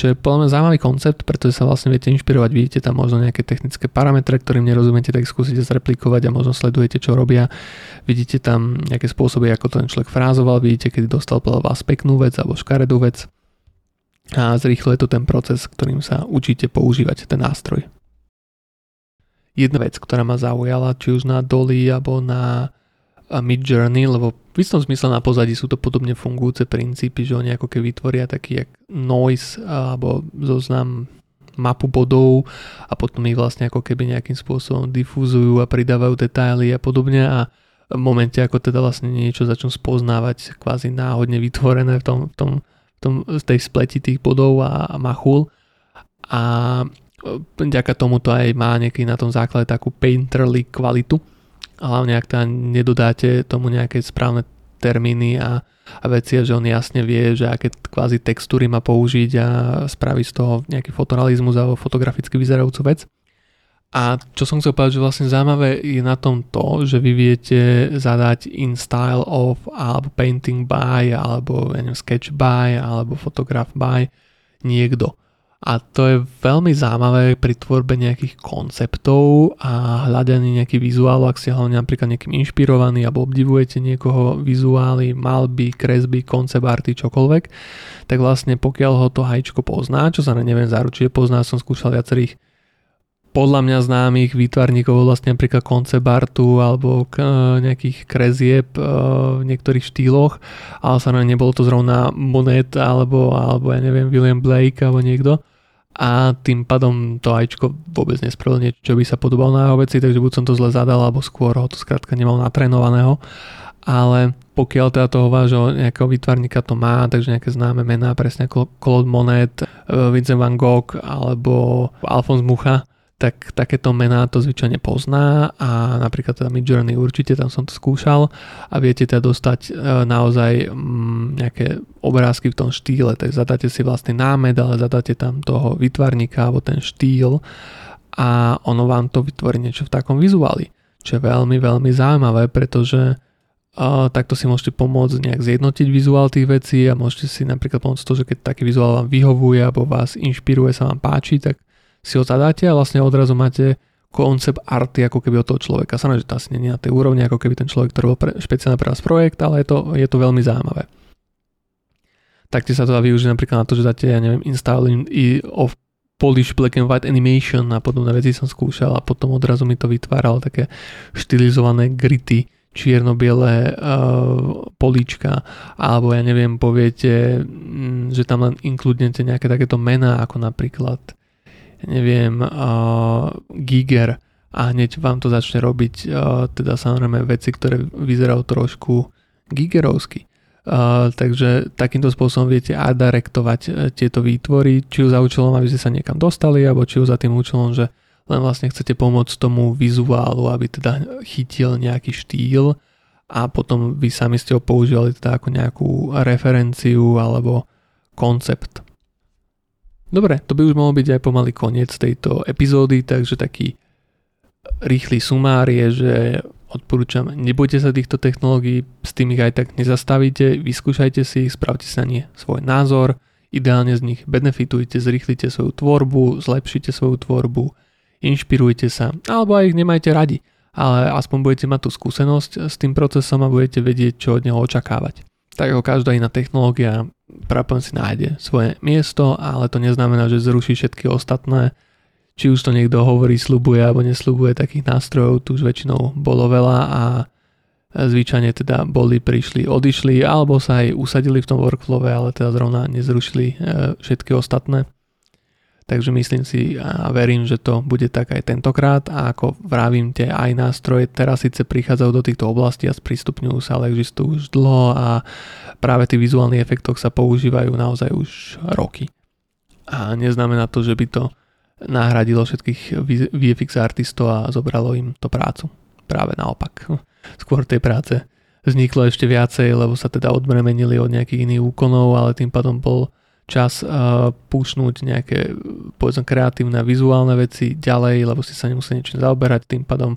čo je podľa mňa zaujímavý koncept, pretože sa vlastne viete inšpirovať, vidíte tam možno nejaké technické parametre, ktorým nerozumiete, tak skúsite zreplikovať a možno sledujete, čo robia. Vidíte tam nejaké spôsoby, ako ten človek frázoval, vidíte, kedy dostal podľa vás peknú vec alebo škaredú vec a zrýchluje to ten proces, ktorým sa učíte používať ten nástroj. Jedna vec, ktorá ma zaujala, či už na Dolly alebo na Mid Journey, lebo v istom zmysle na pozadí sú to podobne fungujúce princípy, že oni ako keby vytvoria taký jak noise alebo zoznam mapu bodov a potom ich vlastne ako keby nejakým spôsobom difúzujú a pridávajú detaily a podobne. A v momente ako teda vlastne niečo začnú spoznávať kvázi náhodne vytvorené v tom, v tom, v tom z tej spleti tých bodov a, a machul. A vďaka tomu to aj má niekedy na tom základe takú painterly kvalitu a hlavne ak tam nedodáte tomu nejaké správne termíny a, a veci, že on jasne vie, že aké kvázi textúry má použiť a spraví z toho nejaký fotorealizmus alebo fotograficky vyzerajúcu vec. A čo som chcel povedať, že vlastne zaujímavé je na tom to, že vy viete zadať in style of alebo painting by alebo neviem, sketch by alebo photograph by niekto. A to je veľmi zaujímavé pri tvorbe nejakých konceptov a hľadaní nejakých vizuálov, ak ste hlavne napríklad nejakým inšpirovaní alebo obdivujete niekoho vizuály, malby, kresby, koncept arty, čokoľvek, tak vlastne pokiaľ ho to hajčko pozná, čo sa neviem zaručiť, pozná, som skúšal viacerých podľa mňa známych výtvarníkov vlastne napríklad koncebartu alebo k, nejakých krezieb e, v niektorých štýloch, ale sa nebolo to zrovna Monet alebo, alebo ja neviem William Blake alebo niekto a tým pádom to ajčko vôbec nespravil niečo, čo by sa podobalo na jeho veci, takže buď som to zle zadal, alebo skôr ho to skrátka nemal natrénovaného. Ale pokiaľ teda toho vášho nejakého výtvarníka to má, takže nejaké známe mená, presne ako Claude Monet, e, Vincent van Gogh alebo Alphonse Mucha, tak takéto mená to zvyčajne pozná a napríklad teda Midjourney určite, tam som to skúšal a viete teda dostať e, naozaj mm, nejaké obrázky v tom štýle, tak zadáte si vlastný námed, ale zadáte tam toho vytvarníka alebo ten štýl a ono vám to vytvorí niečo v takom vizuáli, čo je veľmi, veľmi zaujímavé, pretože a takto si môžete pomôcť nejak zjednotiť vizuál tých vecí a môžete si napríklad pomôcť to, že keď taký vizuál vám vyhovuje alebo vás inšpiruje, sa vám páči, tak si ho zadáte a vlastne odrazu máte koncept arty ako keby od toho človeka. Samozrejme, že to asi nie je na tej úrovni ako keby ten človek, ktorý bol pre, špeciálne pre vás projekt, ale je to, je to veľmi zaujímavé. Taktiež sa to dá využiť napríklad na to, že dáte, ja neviem, installing i of Polish Black and White Animation a podobné veci som skúšal a potom odrazu mi to vytváralo také štilizované grity, čierno-biele uh, políčka, alebo ja neviem, poviete, mm, že tam len inkludnete nejaké takéto mená, ako napríklad neviem, uh, Giger a hneď vám to začne robiť uh, teda samozrejme veci, ktoré vyzerajú trošku gigerovsky. Uh, takže takýmto spôsobom viete adirektovať uh, tieto výtvory, či už za účelom, aby ste sa niekam dostali, alebo či už za tým účelom, že len vlastne chcete pomôcť tomu vizuálu, aby teda chytil nejaký štýl a potom vy sami ste ho používali teda ako nejakú referenciu alebo koncept. Dobre, to by už mohol byť aj pomaly koniec tejto epizódy, takže taký rýchly sumár je, že odporúčam, nebojte sa týchto technológií, s tým ich aj tak nezastavíte, vyskúšajte si ich, spravte sa nie svoj názor, ideálne z nich benefitujte, zrýchlite svoju tvorbu, zlepšite svoju tvorbu, inšpirujte sa, alebo aj ich nemajte radi, ale aspoň budete mať tú skúsenosť s tým procesom a budete vedieť, čo od neho očakávať. Tak ako každá iná technológia, Prapon si nájde svoje miesto, ale to neznamená, že zruší všetky ostatné. Či už to niekto hovorí, slubuje alebo neslubuje takých nástrojov, tu už väčšinou bolo veľa a zvyčajne teda boli, prišli, odišli alebo sa aj usadili v tom workflowe, ale teda zrovna nezrušili e, všetky ostatné. Takže myslím si a verím, že to bude tak aj tentokrát a ako vravím, tie aj nástroje teraz síce prichádzajú do týchto oblastí a sprístupňujú sa, ale existujú už dlho a práve tí vizuálnych efektoch sa používajú naozaj už roky. A neznamená to, že by to nahradilo všetkých VFX artistov a zobralo im to prácu. Práve naopak. Skôr tej práce vzniklo ešte viacej, lebo sa teda odbremenili od nejakých iných úkonov, ale tým pádom bol čas uh, púšnúť nejaké povedzme kreatívne vizuálne veci ďalej, lebo si sa nemusí niečo zaoberať, tým pádom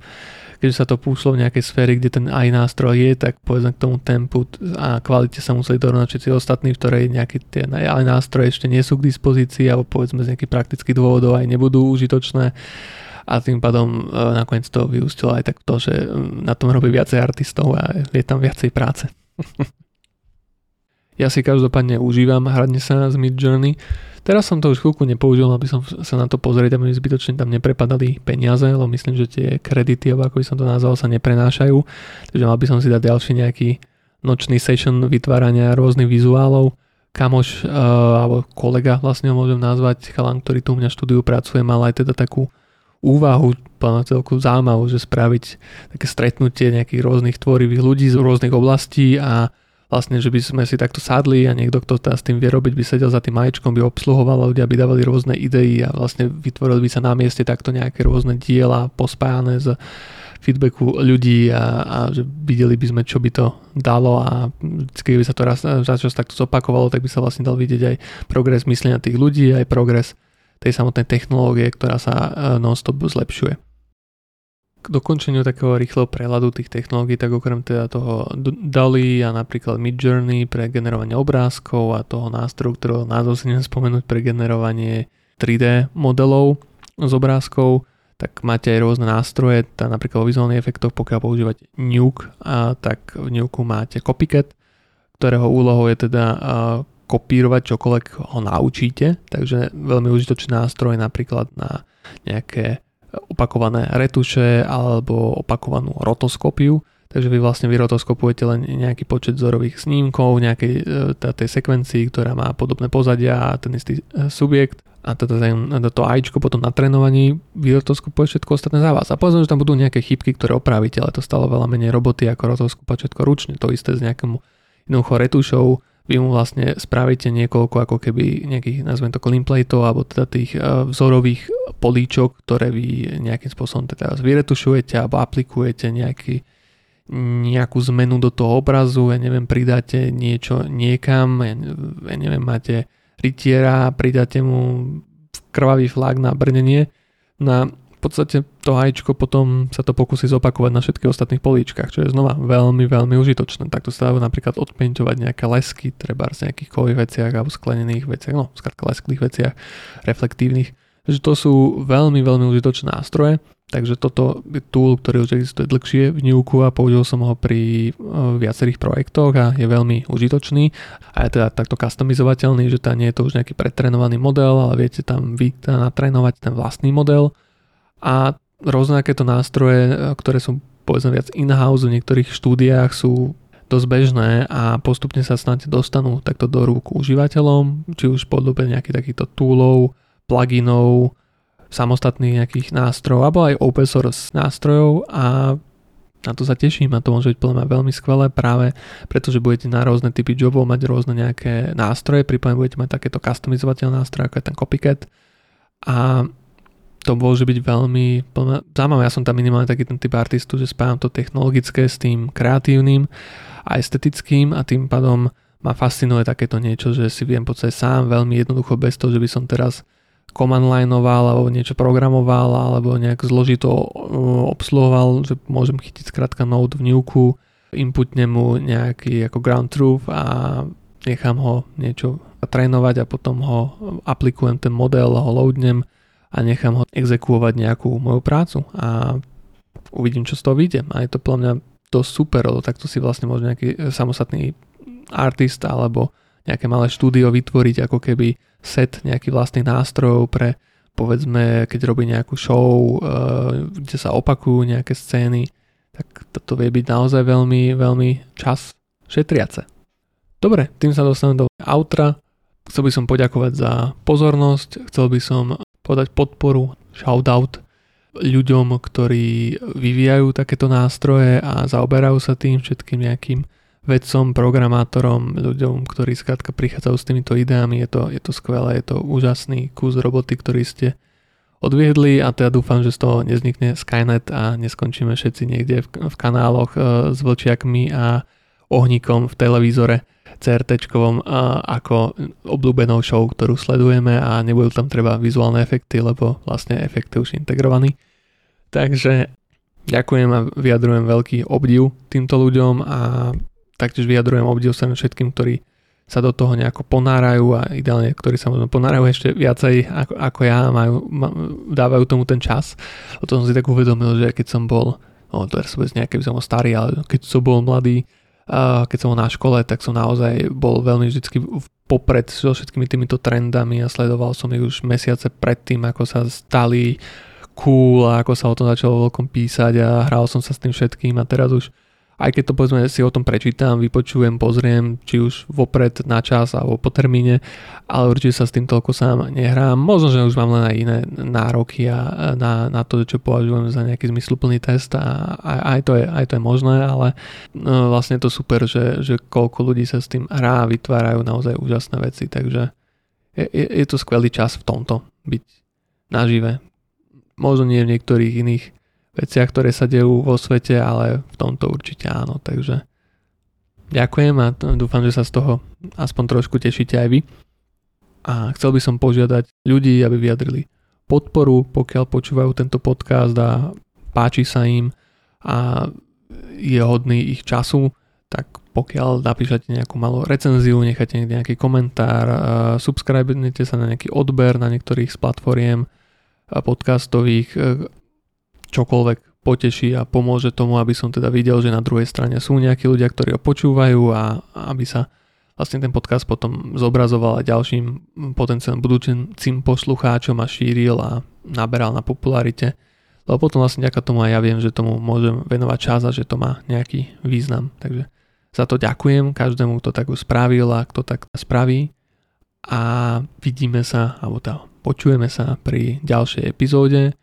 keďže sa to púšlo v nejakej sfére, kde ten aj nástroj je, tak povedzme k tomu tempu a kvalite sa museli dorovnať všetci ostatní, v ktorej nejaké tie aj nástroje ešte nie sú k dispozícii alebo povedzme z nejakých praktických dôvodov aj nebudú užitočné a tým pádom uh, nakoniec to vyústilo aj tak to, že na tom robí viacej artistov a je tam viacej práce. Ja si každopádne užívam hradne sa z Mid Journey. Teraz som to už chvíľku nepoužil, aby som sa na to pozrieť, aby mi zbytočne tam neprepadali peniaze, lebo myslím, že tie kredity, alebo ako by som to nazval, sa neprenášajú. Takže mal by som si dať ďalší nejaký nočný session vytvárania rôznych vizuálov. Kamoš uh, alebo kolega vlastne ho môžem nazvať, chalan, ktorý tu u mňa štúdiu pracuje, mal aj teda takú úvahu, celku zaujímavú, že spraviť také stretnutie nejakých rôznych tvorivých ľudí z rôznych oblastí a vlastne, že by sme si takto sadli a niekto, kto s tým vie robiť, by sedel za tým majčkom, by obsluhoval ľudia, by dávali rôzne idei a vlastne vytvorili by sa na mieste takto nejaké rôzne diela pospájane z feedbacku ľudí a, a že videli by sme, čo by to dalo a keď by sa to raz za čas takto zopakovalo, tak by sa vlastne dal vidieť aj progres myslenia tých ľudí, aj progres tej samotnej technológie, ktorá sa e, non-stop zlepšuje dokončeniu takého rýchleho prehľadu tých technológií, tak okrem teda toho DALI a napríklad Midjourney pre generovanie obrázkov a toho nástroju, ktorého názov si spomenúť pre generovanie 3D modelov z obrázkov, tak máte aj rôzne nástroje, tá napríklad o vizuálnych efektoch, pokiaľ používate Nuke, a tak v Nuke máte Copycat, ktorého úlohou je teda kopírovať čokoľvek ho naučíte, takže veľmi užitočný nástroj napríklad na nejaké opakované retuše alebo opakovanú rotoskopiu, takže vy vlastne vyrotoskopujete len nejaký počet vzorových snímkov nejakej e, tej sekvencii, ktorá má podobné pozadia a ten istý e, subjekt a teda to AIčko potom na trénovaní vyrotoskopuje všetko ostatné za vás. A povedzme, že tam budú nejaké chybky, ktoré opravíte, ale to stalo veľa menej roboty ako rotoskopať všetko ručne. To isté s nejakým jednoducho retušou, vy mu vlastne spravíte niekoľko ako keby nejakých, nazvem to clean plateov, alebo teda tých uh, vzorových políčok, ktoré vy nejakým spôsobom teda vyretušujete alebo aplikujete nejaký, nejakú zmenu do toho obrazu, ja neviem, pridáte niečo niekam, ja neviem, máte rytiera, pridáte mu krvavý flag na brnenie. Na podstate to hajčko potom sa to pokusí zopakovať na všetkých ostatných políčkach, čo je znova veľmi, veľmi užitočné. Takto sa dajú napríklad odpeintovať nejaké lesky, treba z nejakých kových veciach alebo sklenených veciach, no skrátka lesklých veciach, reflektívnych. Takže to sú veľmi, veľmi užitočné nástroje, takže toto je tool, ktorý už existuje dlhšie v Nuke a použil som ho pri uh, viacerých projektoch a je veľmi užitočný a je teda takto customizovateľný, že tam nie je to už nejaký pretrenovaný model, ale viete tam vy teda natrénovať ten vlastný model a rôzne takéto nástroje, e, ktoré sú povedzme viac in-house v niektorých štúdiách sú dosť bežné a postupne sa snáď dostanú takto do rúk užívateľom, či už v podobe nejakých takýchto toolov, pluginov, samostatných nejakých nástrojov, alebo aj open source nástrojov. A na to sa teším a to môže byť podľa mňa veľmi skvelé práve pretože budete na rôzne typy jobov mať rôzne nejaké nástroje, prípadne budete mať takéto customizovateľné nástroje ako je ten copycat. A to môže byť veľmi zaujímavé. Ja som tam minimálne taký ten typ artistu, že spájam to technologické s tým kreatívnym a estetickým a tým pádom ma fascinuje takéto niečo, že si viem podstate sám veľmi jednoducho bez toho, že by som teraz command lineoval alebo niečo programoval alebo nejak zložito obsluhoval, že môžem chytiť skrátka node v Nuke, inputnem mu nejaký ako ground truth a nechám ho niečo trénovať a potom ho aplikujem ten model, ho loadnem a nechám ho exekuovať nejakú moju prácu a uvidím, čo z toho vyjde. A je to podľa mňa dosť super, lebo takto si vlastne môže nejaký samostatný artist alebo nejaké malé štúdio vytvoriť ako keby set nejakých vlastných nástrojov pre povedzme, keď robí nejakú show, eh, kde sa opakujú nejaké scény, tak toto vie byť naozaj veľmi, veľmi čas šetriace. Dobre, tým sa dostanem do outra. Chcel by som poďakovať za pozornosť, chcel by som podať podporu, shoutout ľuďom, ktorí vyvíjajú takéto nástroje a zaoberajú sa tým všetkým nejakým vedcom, programátorom, ľuďom, ktorí skrátka prichádzajú s týmito ideami. Je to, je to skvelé, je to úžasný kus roboty, ktorý ste odviedli a teda dúfam, že z toho neznikne Skynet a neskončíme všetci niekde v, v kanáloch e, s vlčiakmi a ohníkom v televízore CRT ako obľúbenou show, ktorú sledujeme a nebudú tam treba vizuálne efekty, lebo vlastne efekt je už integrovaný. Takže ďakujem a vyjadrujem veľký obdiv týmto ľuďom a taktiež vyjadrujem obdiv sa všetkým, ktorí sa do toho nejako ponárajú a ideálne, ktorí sa možno ponárajú ešte viacej ako, ako ja, majú, dávajú tomu ten čas. O tom som si tak uvedomil, že keď som bol, no teraz som nejaký by som bol starý, ale keď som bol mladý, keď som bol na škole, tak som naozaj bol veľmi vždy popred so všetkými týmito trendami a sledoval som ich už mesiace predtým, ako sa stali cool a ako sa o tom začalo veľkom písať a hral som sa s tým všetkým a teraz už aj keď to povedzme si o tom prečítam, vypočujem, pozriem, či už vopred na čas alebo po termíne, ale určite sa s tým toľko sám nehrám. Možno, že už mám len aj iné nároky a na, na to, čo považujem za nejaký zmysluplný test a aj, aj, to, je, aj to je možné, ale no, vlastne to super, že, že koľko ľudí sa s tým hrá vytvárajú naozaj úžasné veci, takže je, je, je to skvelý čas v tomto byť nažive. Možno nie v niektorých iných veciach, ktoré sa dejú vo svete, ale v tomto určite áno. Takže ďakujem a dúfam, že sa z toho aspoň trošku tešíte aj vy. A chcel by som požiadať ľudí, aby vyjadrili podporu, pokiaľ počúvajú tento podcast a páči sa im a je hodný ich času, tak pokiaľ napíšete nejakú malú recenziu, necháte nejaký komentár, subscribnete sa na nejaký odber na niektorých z platformiem podcastových, čokoľvek poteší a pomôže tomu, aby som teda videl, že na druhej strane sú nejakí ľudia, ktorí ho počúvajú a aby sa vlastne ten podcast potom zobrazoval aj ďalším potenciálnym budúcim poslucháčom a šíril a naberal na popularite. Lebo potom vlastne ďaká tomu aj ja viem, že tomu môžem venovať čas a že to má nejaký význam. Takže za to ďakujem každému, kto tak spravil a kto tak spraví. A vidíme sa, alebo tá, počujeme sa pri ďalšej epizóde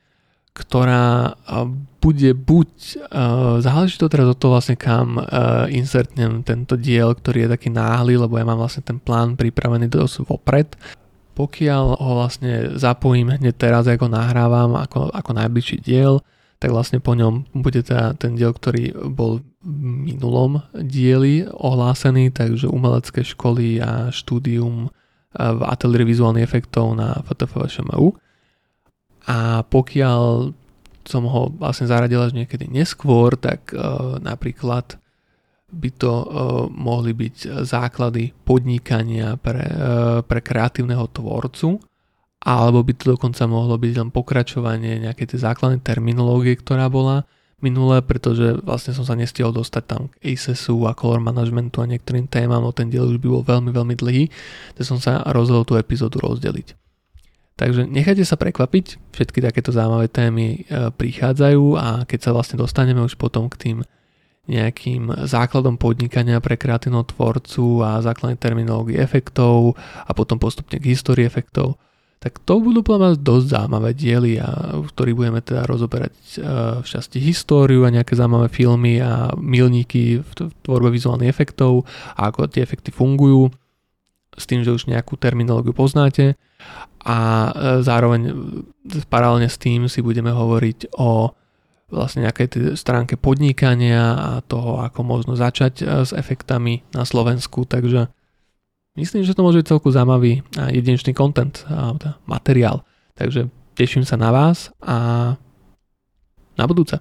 ktorá bude buď, záleží to teraz od toho vlastne kam insertnem tento diel, ktorý je taký náhly, lebo ja mám vlastne ten plán pripravený dosť vopred. Pokiaľ ho vlastne zapojím hneď teraz, ako nahrávam, ako, ako najbližší diel, tak vlastne po ňom bude teda ten diel, ktorý bol v minulom dieli ohlásený, takže umelecké školy a štúdium v ateliéri vizuálnych efektov na FTF a pokiaľ som ho vlastne zaradil až niekedy neskôr, tak napríklad by to mohli byť základy podnikania pre, pre kreatívneho tvorcu, alebo by to dokonca mohlo byť len pokračovanie nejakej tej základnej terminológie, ktorá bola minulé, pretože vlastne som sa nestihol dostať tam k ACESu a color managementu a niektorým témam, no ten diel už by bol veľmi, veľmi dlhý, tak som sa rozhodol tú epizódu rozdeliť. Takže nechajte sa prekvapiť, všetky takéto zaujímavé témy e, prichádzajú a keď sa vlastne dostaneme už potom k tým nejakým základom podnikania pre kreatívneho tvorcu a základnej terminológie efektov a potom postupne k histórii efektov, tak to budú podľa dosť zaujímavé diely, a, v ktorých budeme teda rozoberať e, v časti históriu a nejaké zaujímavé filmy a milníky v tvorbe vizuálnych efektov a ako tie efekty fungujú s tým, že už nejakú terminológiu poznáte a e, zároveň paralelne s tým si budeme hovoriť o vlastne nejakej stránke podnikania a toho, ako možno začať e, s efektami na Slovensku, takže Myslím, že to môže byť celku zaujímavý a jedinečný content, a materiál. Takže teším sa na vás a na budúce.